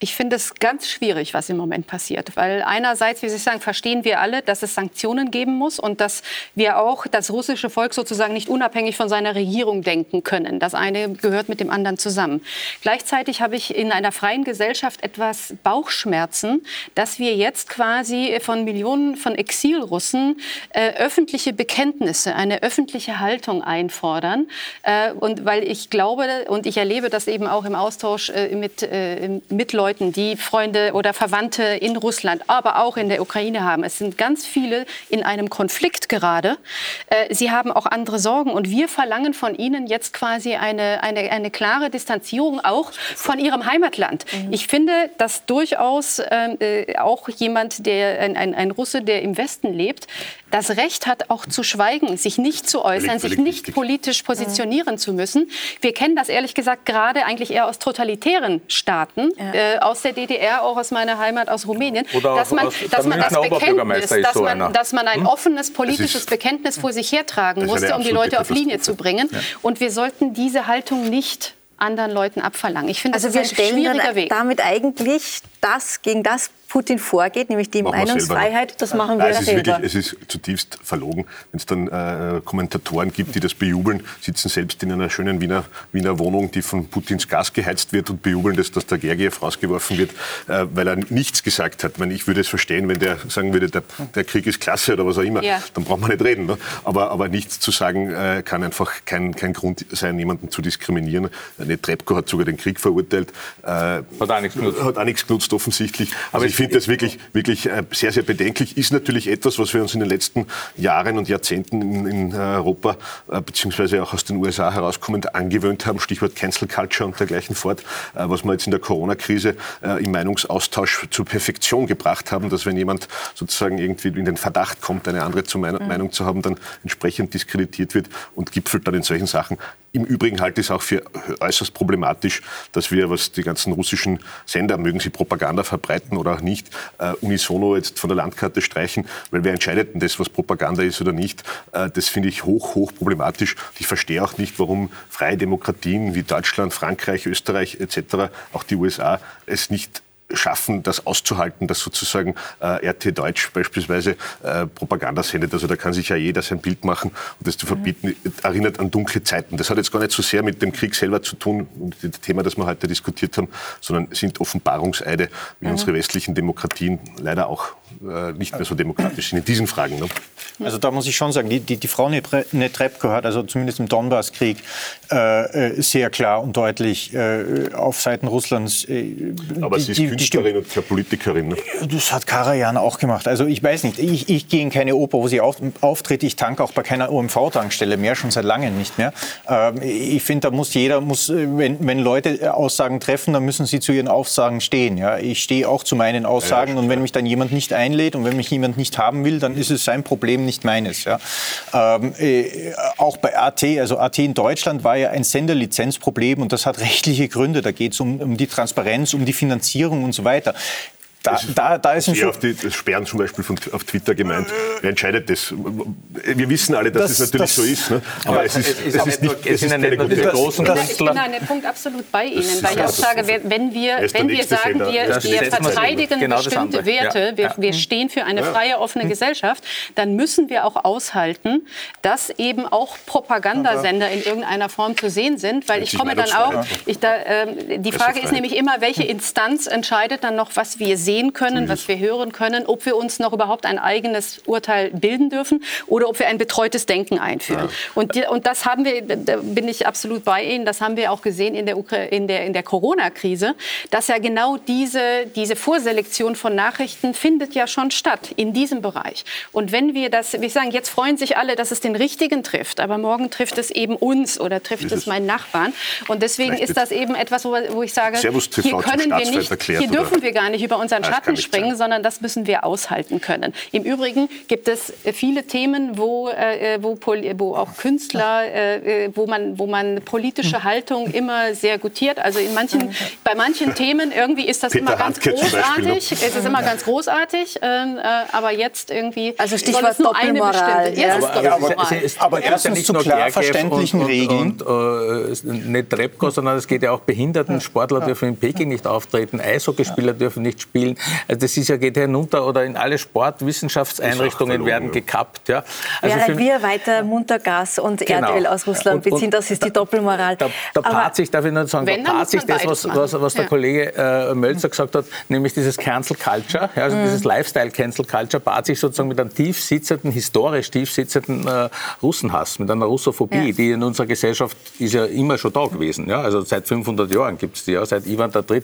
Ich finde es ganz schwierig, was im Moment passiert, weil einerseits, wie Sie sagen, verstehen wir alle, dass es Sanktionen geben muss und dass wir auch das russische Volk sozusagen nicht unabhängig von seiner Regierung denken können. Das eine gehört mit dem anderen zusammen. Gleichzeitig habe ich in einer freien Gesellschaft etwas Bauchschmerzen, dass wir jetzt quasi von Millionen von Exilrussen äh, öffentliche Bekenntnisse, eine öffentliche Haltung einfordern. Äh, und weil ich glaube und ich erlebe das eben auch im Austausch äh, mit, äh, mit Leuten, Leuten, die Freunde oder Verwandte in Russland, aber auch in der Ukraine haben. Es sind ganz viele in einem Konflikt gerade. Äh, sie haben auch andere Sorgen und wir verlangen von ihnen jetzt quasi eine, eine, eine klare Distanzierung auch von ihrem Heimatland. Mhm. Ich finde, dass durchaus ähm, äh, auch jemand, der ein, ein, ein Russe, der im Westen lebt, das Recht hat, auch zu schweigen, sich nicht zu äußern, sich nicht politisch positionieren mhm. zu müssen. Wir kennen das ehrlich gesagt gerade eigentlich eher aus totalitären Staaten, ja. äh, aus der DDR, auch aus meiner Heimat, aus Rumänien,
Oder
dass man,
dass man das Bekenntnis,
dass, so man, dass man ein hm? offenes politisches Bekenntnis vor sich hertragen musste, um die Leute auf Linie zu bringen. Ja. Und wir sollten diese Haltung nicht anderen Leuten abverlangen. Ich finde,
also das ist ein schwieriger Weg. damit eigentlich das gegen das Putin vorgeht, nämlich die machen Meinungsfreiheit, das machen wir
Nein, es selber. Wirklich, es ist zutiefst verlogen, wenn es dann äh, Kommentatoren gibt, die das bejubeln, sitzen selbst in einer schönen Wiener, Wiener Wohnung, die von Putins Gas geheizt wird und bejubeln, dass, dass der Gergiev rausgeworfen wird, äh, weil er nichts gesagt hat. Ich, meine, ich würde es verstehen, wenn der sagen würde, der, der, Krieg ist klasse oder was auch immer, ja. dann braucht man nicht reden. Ne? Aber, aber nichts zu sagen äh, kann einfach kein, kein Grund sein, jemanden zu diskriminieren. Eine Trebko hat sogar den Krieg verurteilt. Äh, hat auch nichts genutzt. Hat auch nichts genutzt offensichtlich. Aber also ich finde das wirklich, wirklich äh, sehr, sehr bedenklich. Ist natürlich etwas, was wir uns in den letzten Jahren und Jahrzehnten in, in äh, Europa äh, beziehungsweise auch aus den USA herauskommend angewöhnt haben. Stichwort Cancel Culture und dergleichen fort, was wir jetzt in der Corona-Krise im Meinungsaustausch zur Perfektion gebracht haben, dass wenn jemand sozusagen irgendwie in den Verdacht kommt, eine andere mhm. Meinung zu haben, dann entsprechend diskreditiert wird und gipfelt dann in solchen Sachen. Im Übrigen halte ich es auch für äußerst problematisch, dass wir, was die ganzen russischen Sender, mögen sie Propaganda verbreiten oder auch nicht, äh, unisono jetzt von der Landkarte streichen, weil wer entscheidet das, was Propaganda ist oder nicht? Äh, das finde ich hoch, hoch problematisch. Ich verstehe auch nicht, warum freie Demokratien wie Deutschland, Frankreich, Österreich etc., auch die USA, es nicht schaffen, das auszuhalten, dass sozusagen äh, RT Deutsch beispielsweise äh, Propaganda sendet. Also da kann sich ja jeder sein Bild machen und das zu verbieten, erinnert an dunkle Zeiten. Das hat jetzt gar nicht so sehr mit dem Krieg selber zu tun, das Thema, das wir heute diskutiert haben, sondern sind Offenbarungseide, wie mhm. unsere westlichen Demokratien leider auch äh, nicht mehr so demokratisch sind in diesen Fragen. Ne?
Also da muss ich schon sagen, die, die, die Frau Netrebko hat also zumindest im Donbasskrieg äh, äh, sehr klar und deutlich äh, auf Seiten Russlands.
Äh, Aber die, sie ist Künstlerin und keine Politikerin. Ne?
Das hat Karajan auch gemacht. Also ich weiß nicht, ich, ich gehe in keine Oper, wo sie auf, auftritt. Ich tanke auch bei keiner OMV-Tankstelle mehr, schon seit langem nicht mehr. Ähm, ich finde, da muss jeder, muss, wenn, wenn Leute Aussagen treffen, dann müssen sie zu ihren Aussagen stehen. Ja? Ich stehe auch zu meinen Aussagen ja, und wenn mich dann jemand nicht einlädt und wenn mich jemand nicht haben will, dann ist es sein Problem, nicht meines. Ja? Ähm, äh, auch bei AT, also AT in Deutschland war ja ein Senderlizenzproblem und das hat rechtliche Gründe. Da geht es um, um die Transparenz, um die Finanzierung und so weiter.
Da, da, da ist ein auf die, das Sperren zum Beispiel von, auf Twitter gemeint. Wer entscheidet das? Wir wissen alle, dass das, es natürlich das, so ist. Ne? Aber, aber es ist, es ist, nicht, es ist
nicht nur diese großen Künstler. Ich bin an dem Punkt absolut bei Ihnen, weil ich auch sage, wenn wir, wenn wir sagen, wir, wir verteidigen genau bestimmte Werte, ja. wir, wir stehen für eine freie, offene Gesellschaft, dann müssen wir auch aushalten, dass eben auch Propagandasender in irgendeiner Form zu sehen sind, weil ich komme dann auch, ich da, äh, die Frage ist nämlich immer, welche Instanz entscheidet dann noch, was wir sehen sehen können, was wir hören können, ob wir uns noch überhaupt ein eigenes Urteil bilden dürfen oder ob wir ein betreutes Denken einführen. Ja. Und, die, und das haben wir, da bin ich absolut bei Ihnen, das haben wir auch gesehen in der, in der, in der Corona-Krise, dass ja genau diese, diese Vorselektion von Nachrichten findet ja schon statt in diesem Bereich. Und wenn wir das, wir sagen, jetzt freuen sich alle, dass es den Richtigen trifft, aber morgen trifft es eben uns oder trifft es meinen Nachbarn. Und deswegen ist das eben etwas, wo, wo ich sage, hier können wir nicht, hier dürfen wir gar nicht über unseren Schatten springen, sondern das müssen wir aushalten können. Im Übrigen gibt es äh, viele Themen, wo, äh, wo, wo auch Künstler, äh, wo, man, wo man politische Haltung immer sehr gutiert. Also in manchen, bei manchen Themen irgendwie ist das Peter immer ganz Handke großartig. Es ist immer ganz großarartig, ähm, äh, aber jetzt irgendwie
also Stichwort nur eine bestimmte.
Ja. Aber, aber, aber, aber erstens ja zu klar verständlichen und, Regeln.
Und, und, äh, nicht Repko, sondern es geht ja auch Behinderten. Sportler dürfen in Peking nicht auftreten, Eishockeyspieler dürfen nicht spielen. Also das ist ja, geht hinunter oder in alle Sportwissenschaftseinrichtungen werden gekappt. Ja.
Also Während wir weiter munter Gas und genau. Erdöl aus Russland und, beziehen, das ist die Doppelmoral.
Da, da paart sich, darf ich nur sagen, da paart sich das, was, was, was, der ja. Kollege äh, Mölzer gesagt hat, nämlich dieses Cancel Culture, ja, also mhm. dieses Lifestyle Cancel Culture, paart sich sozusagen mit einem tief sitzenden, historisch tief sitzenden äh, Russenhass, mit einer Russophobie, ja. die in unserer Gesellschaft ist ja immer schon da gewesen. Ja. Also seit 500 Jahren gibt es die, ja, seit Ivan III.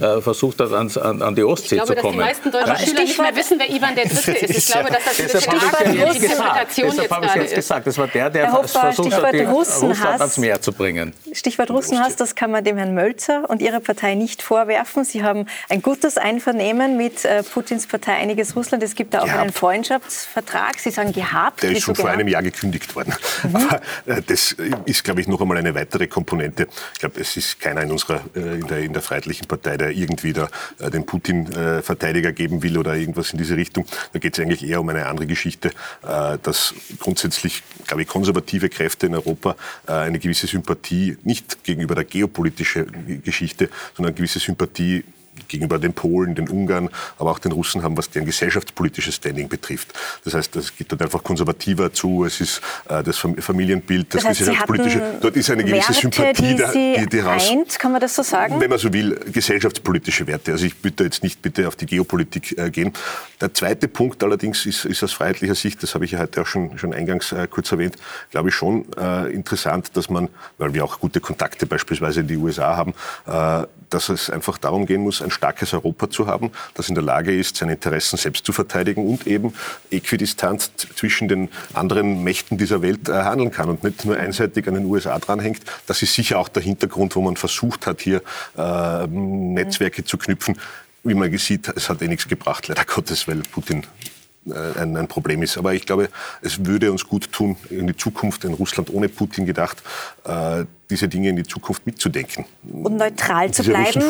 Äh, versucht hat, ans, an, an die Ostsee
glaube,
zu kommen.
die meisten deutschen Schüler nicht mehr wissen, wer Ivan der Dritte ist. Ich glaube, dass das eine starke Interpretation
jetzt gerade ist. gesagt. Das war der, der versucht hat, Russland ans Meer zu bringen.
Stichwort Russenhass, das kann man dem Herrn Mölzer und Ihrer Partei nicht vorwerfen. Sie haben ein gutes Einvernehmen mit äh, Putins Partei Einiges Russland. Es gibt da auch gehabt. einen Freundschaftsvertrag. Sie sagen gehabt.
Der ist schon vor einem Jahr gekündigt worden. Mhm. Aber äh, das ist, glaube ich, noch einmal eine weitere Komponente. Ich glaube, es ist keiner in unserer äh, in der, in der Freiheitlichen Partei, der irgendwie da den Putin Verteidiger geben will oder irgendwas in diese Richtung. Da geht es eigentlich eher um eine andere Geschichte, äh, dass grundsätzlich, glaube ich, konservative Kräfte in Europa äh, eine gewisse Sympathie, nicht gegenüber der geopolitischen Geschichte, sondern eine gewisse Sympathie gegenüber den Polen, den Ungarn, aber auch den Russen haben, was deren gesellschaftspolitisches Standing betrifft. Das heißt, es geht dort einfach konservativer zu, es ist äh, das Familienbild, das, das heißt, gesellschaftspolitische, dort ist eine gewisse Werte, Sympathie,
die, Sie die, die raus, eint, kann man das so sagen?
Wenn man so will, gesellschaftspolitische Werte. Also ich bitte jetzt nicht bitte auf die Geopolitik äh, gehen. Der zweite Punkt allerdings ist, ist aus freiheitlicher Sicht, das habe ich ja heute auch schon, schon eingangs äh, kurz erwähnt, glaube ich schon äh, interessant, dass man, weil wir auch gute Kontakte beispielsweise in die USA haben, äh, dass es einfach darum gehen muss, ein starkes Europa zu haben, das in der Lage ist, seine Interessen selbst zu verteidigen und eben äquidistant zwischen den anderen Mächten dieser Welt äh, handeln kann und nicht nur einseitig an den USA dranhängt. Das ist sicher auch der Hintergrund, wo man versucht hat, hier äh, Netzwerke zu knüpfen. Wie man sieht, es hat eh nichts gebracht, leider Gottes, weil Putin äh, ein, Problem ist. Aber ich glaube, es würde uns gut tun, in die Zukunft, in Russland ohne Putin gedacht, diese Dinge in die Zukunft mitzudenken.
Und neutral zu bleiben.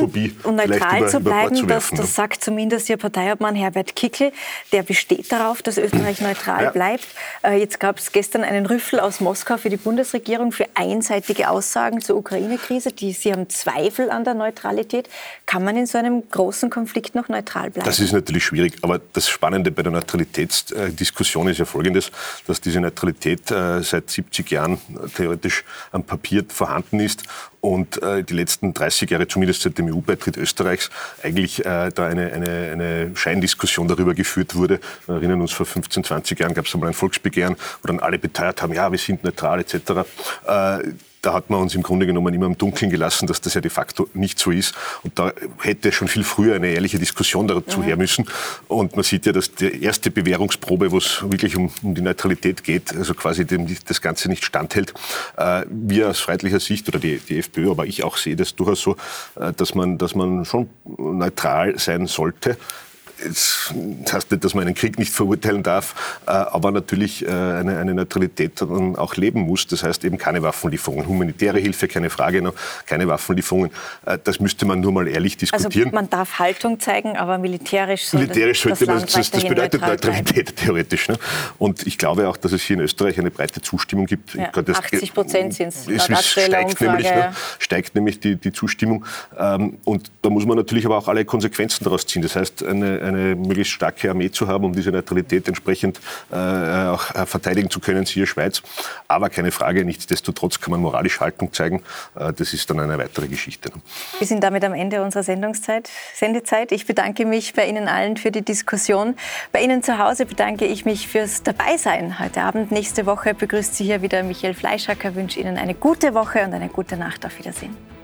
Und neutral über, zu bleiben, das, das sagt zumindest Ihr Parteiobmann Herbert Kickel. Der besteht darauf, dass Österreich neutral ja. bleibt. Äh, jetzt gab es gestern einen Rüffel aus Moskau für die Bundesregierung für einseitige Aussagen zur Ukraine-Krise. Sie haben Zweifel an der Neutralität. Kann man in so einem großen Konflikt noch neutral bleiben?
Das ist natürlich schwierig. Aber das Spannende bei der Neutralitätsdiskussion ist ja folgendes, dass diese Neutralität äh, seit 70 Jahren theoretisch am Papier vorhanden ist und äh, die letzten 30 Jahre, zumindest seit dem EU-Beitritt Österreichs, eigentlich äh, da eine, eine, eine Scheindiskussion darüber geführt wurde. Wir erinnern uns, vor 15, 20 Jahren gab es einmal ein Volksbegehren, wo dann alle beteuert haben, ja, wir sind neutral etc. Äh, da hat man uns im Grunde genommen immer im Dunkeln gelassen, dass das ja de facto nicht so ist. Und da hätte schon viel früher eine ehrliche Diskussion dazu mhm. her müssen. Und man sieht ja, dass die erste Bewährungsprobe, wo es wirklich um, um, die Neutralität geht, also quasi dem das Ganze nicht standhält. Äh, wir aus freiheitlicher Sicht oder die, die FPÖ, aber ich auch sehe das durchaus so, äh, dass, man, dass man schon neutral sein sollte das heißt nicht, dass man einen Krieg nicht verurteilen darf, äh, aber natürlich äh, eine, eine Neutralität dann auch leben muss. Das heißt eben keine Waffenlieferungen. Humanitäre Hilfe, keine Frage noch, keine Waffenlieferungen. Äh, das müsste man nur mal ehrlich also diskutieren.
Also man darf Haltung zeigen, aber militärisch
sollte Militärisch sollte das, das, das bedeutet Neutralität bleiben. theoretisch. Ne? Und ich glaube auch, dass es hier in Österreich eine breite Zustimmung gibt.
Ja, 80 Prozent sind es. Es
steigt nämlich, ne, steigt nämlich die, die Zustimmung. Ähm, und da muss man natürlich aber auch alle Konsequenzen daraus ziehen. Das heißt, eine, eine möglichst starke Armee zu haben, um diese Neutralität entsprechend äh, auch äh, verteidigen zu können, siehe Schweiz. Aber keine Frage, nichtsdestotrotz kann man moralisch Haltung zeigen. Äh, das ist dann eine weitere Geschichte.
Wir sind damit am Ende unserer Sendungszeit, Sendezeit. Ich bedanke mich bei Ihnen allen für die Diskussion. Bei Ihnen zu Hause bedanke ich mich fürs Dabeisein heute Abend. Nächste Woche begrüßt Sie hier wieder Michael Fleischacker. Ich wünsche Ihnen eine gute Woche und eine gute Nacht. Auf Wiedersehen.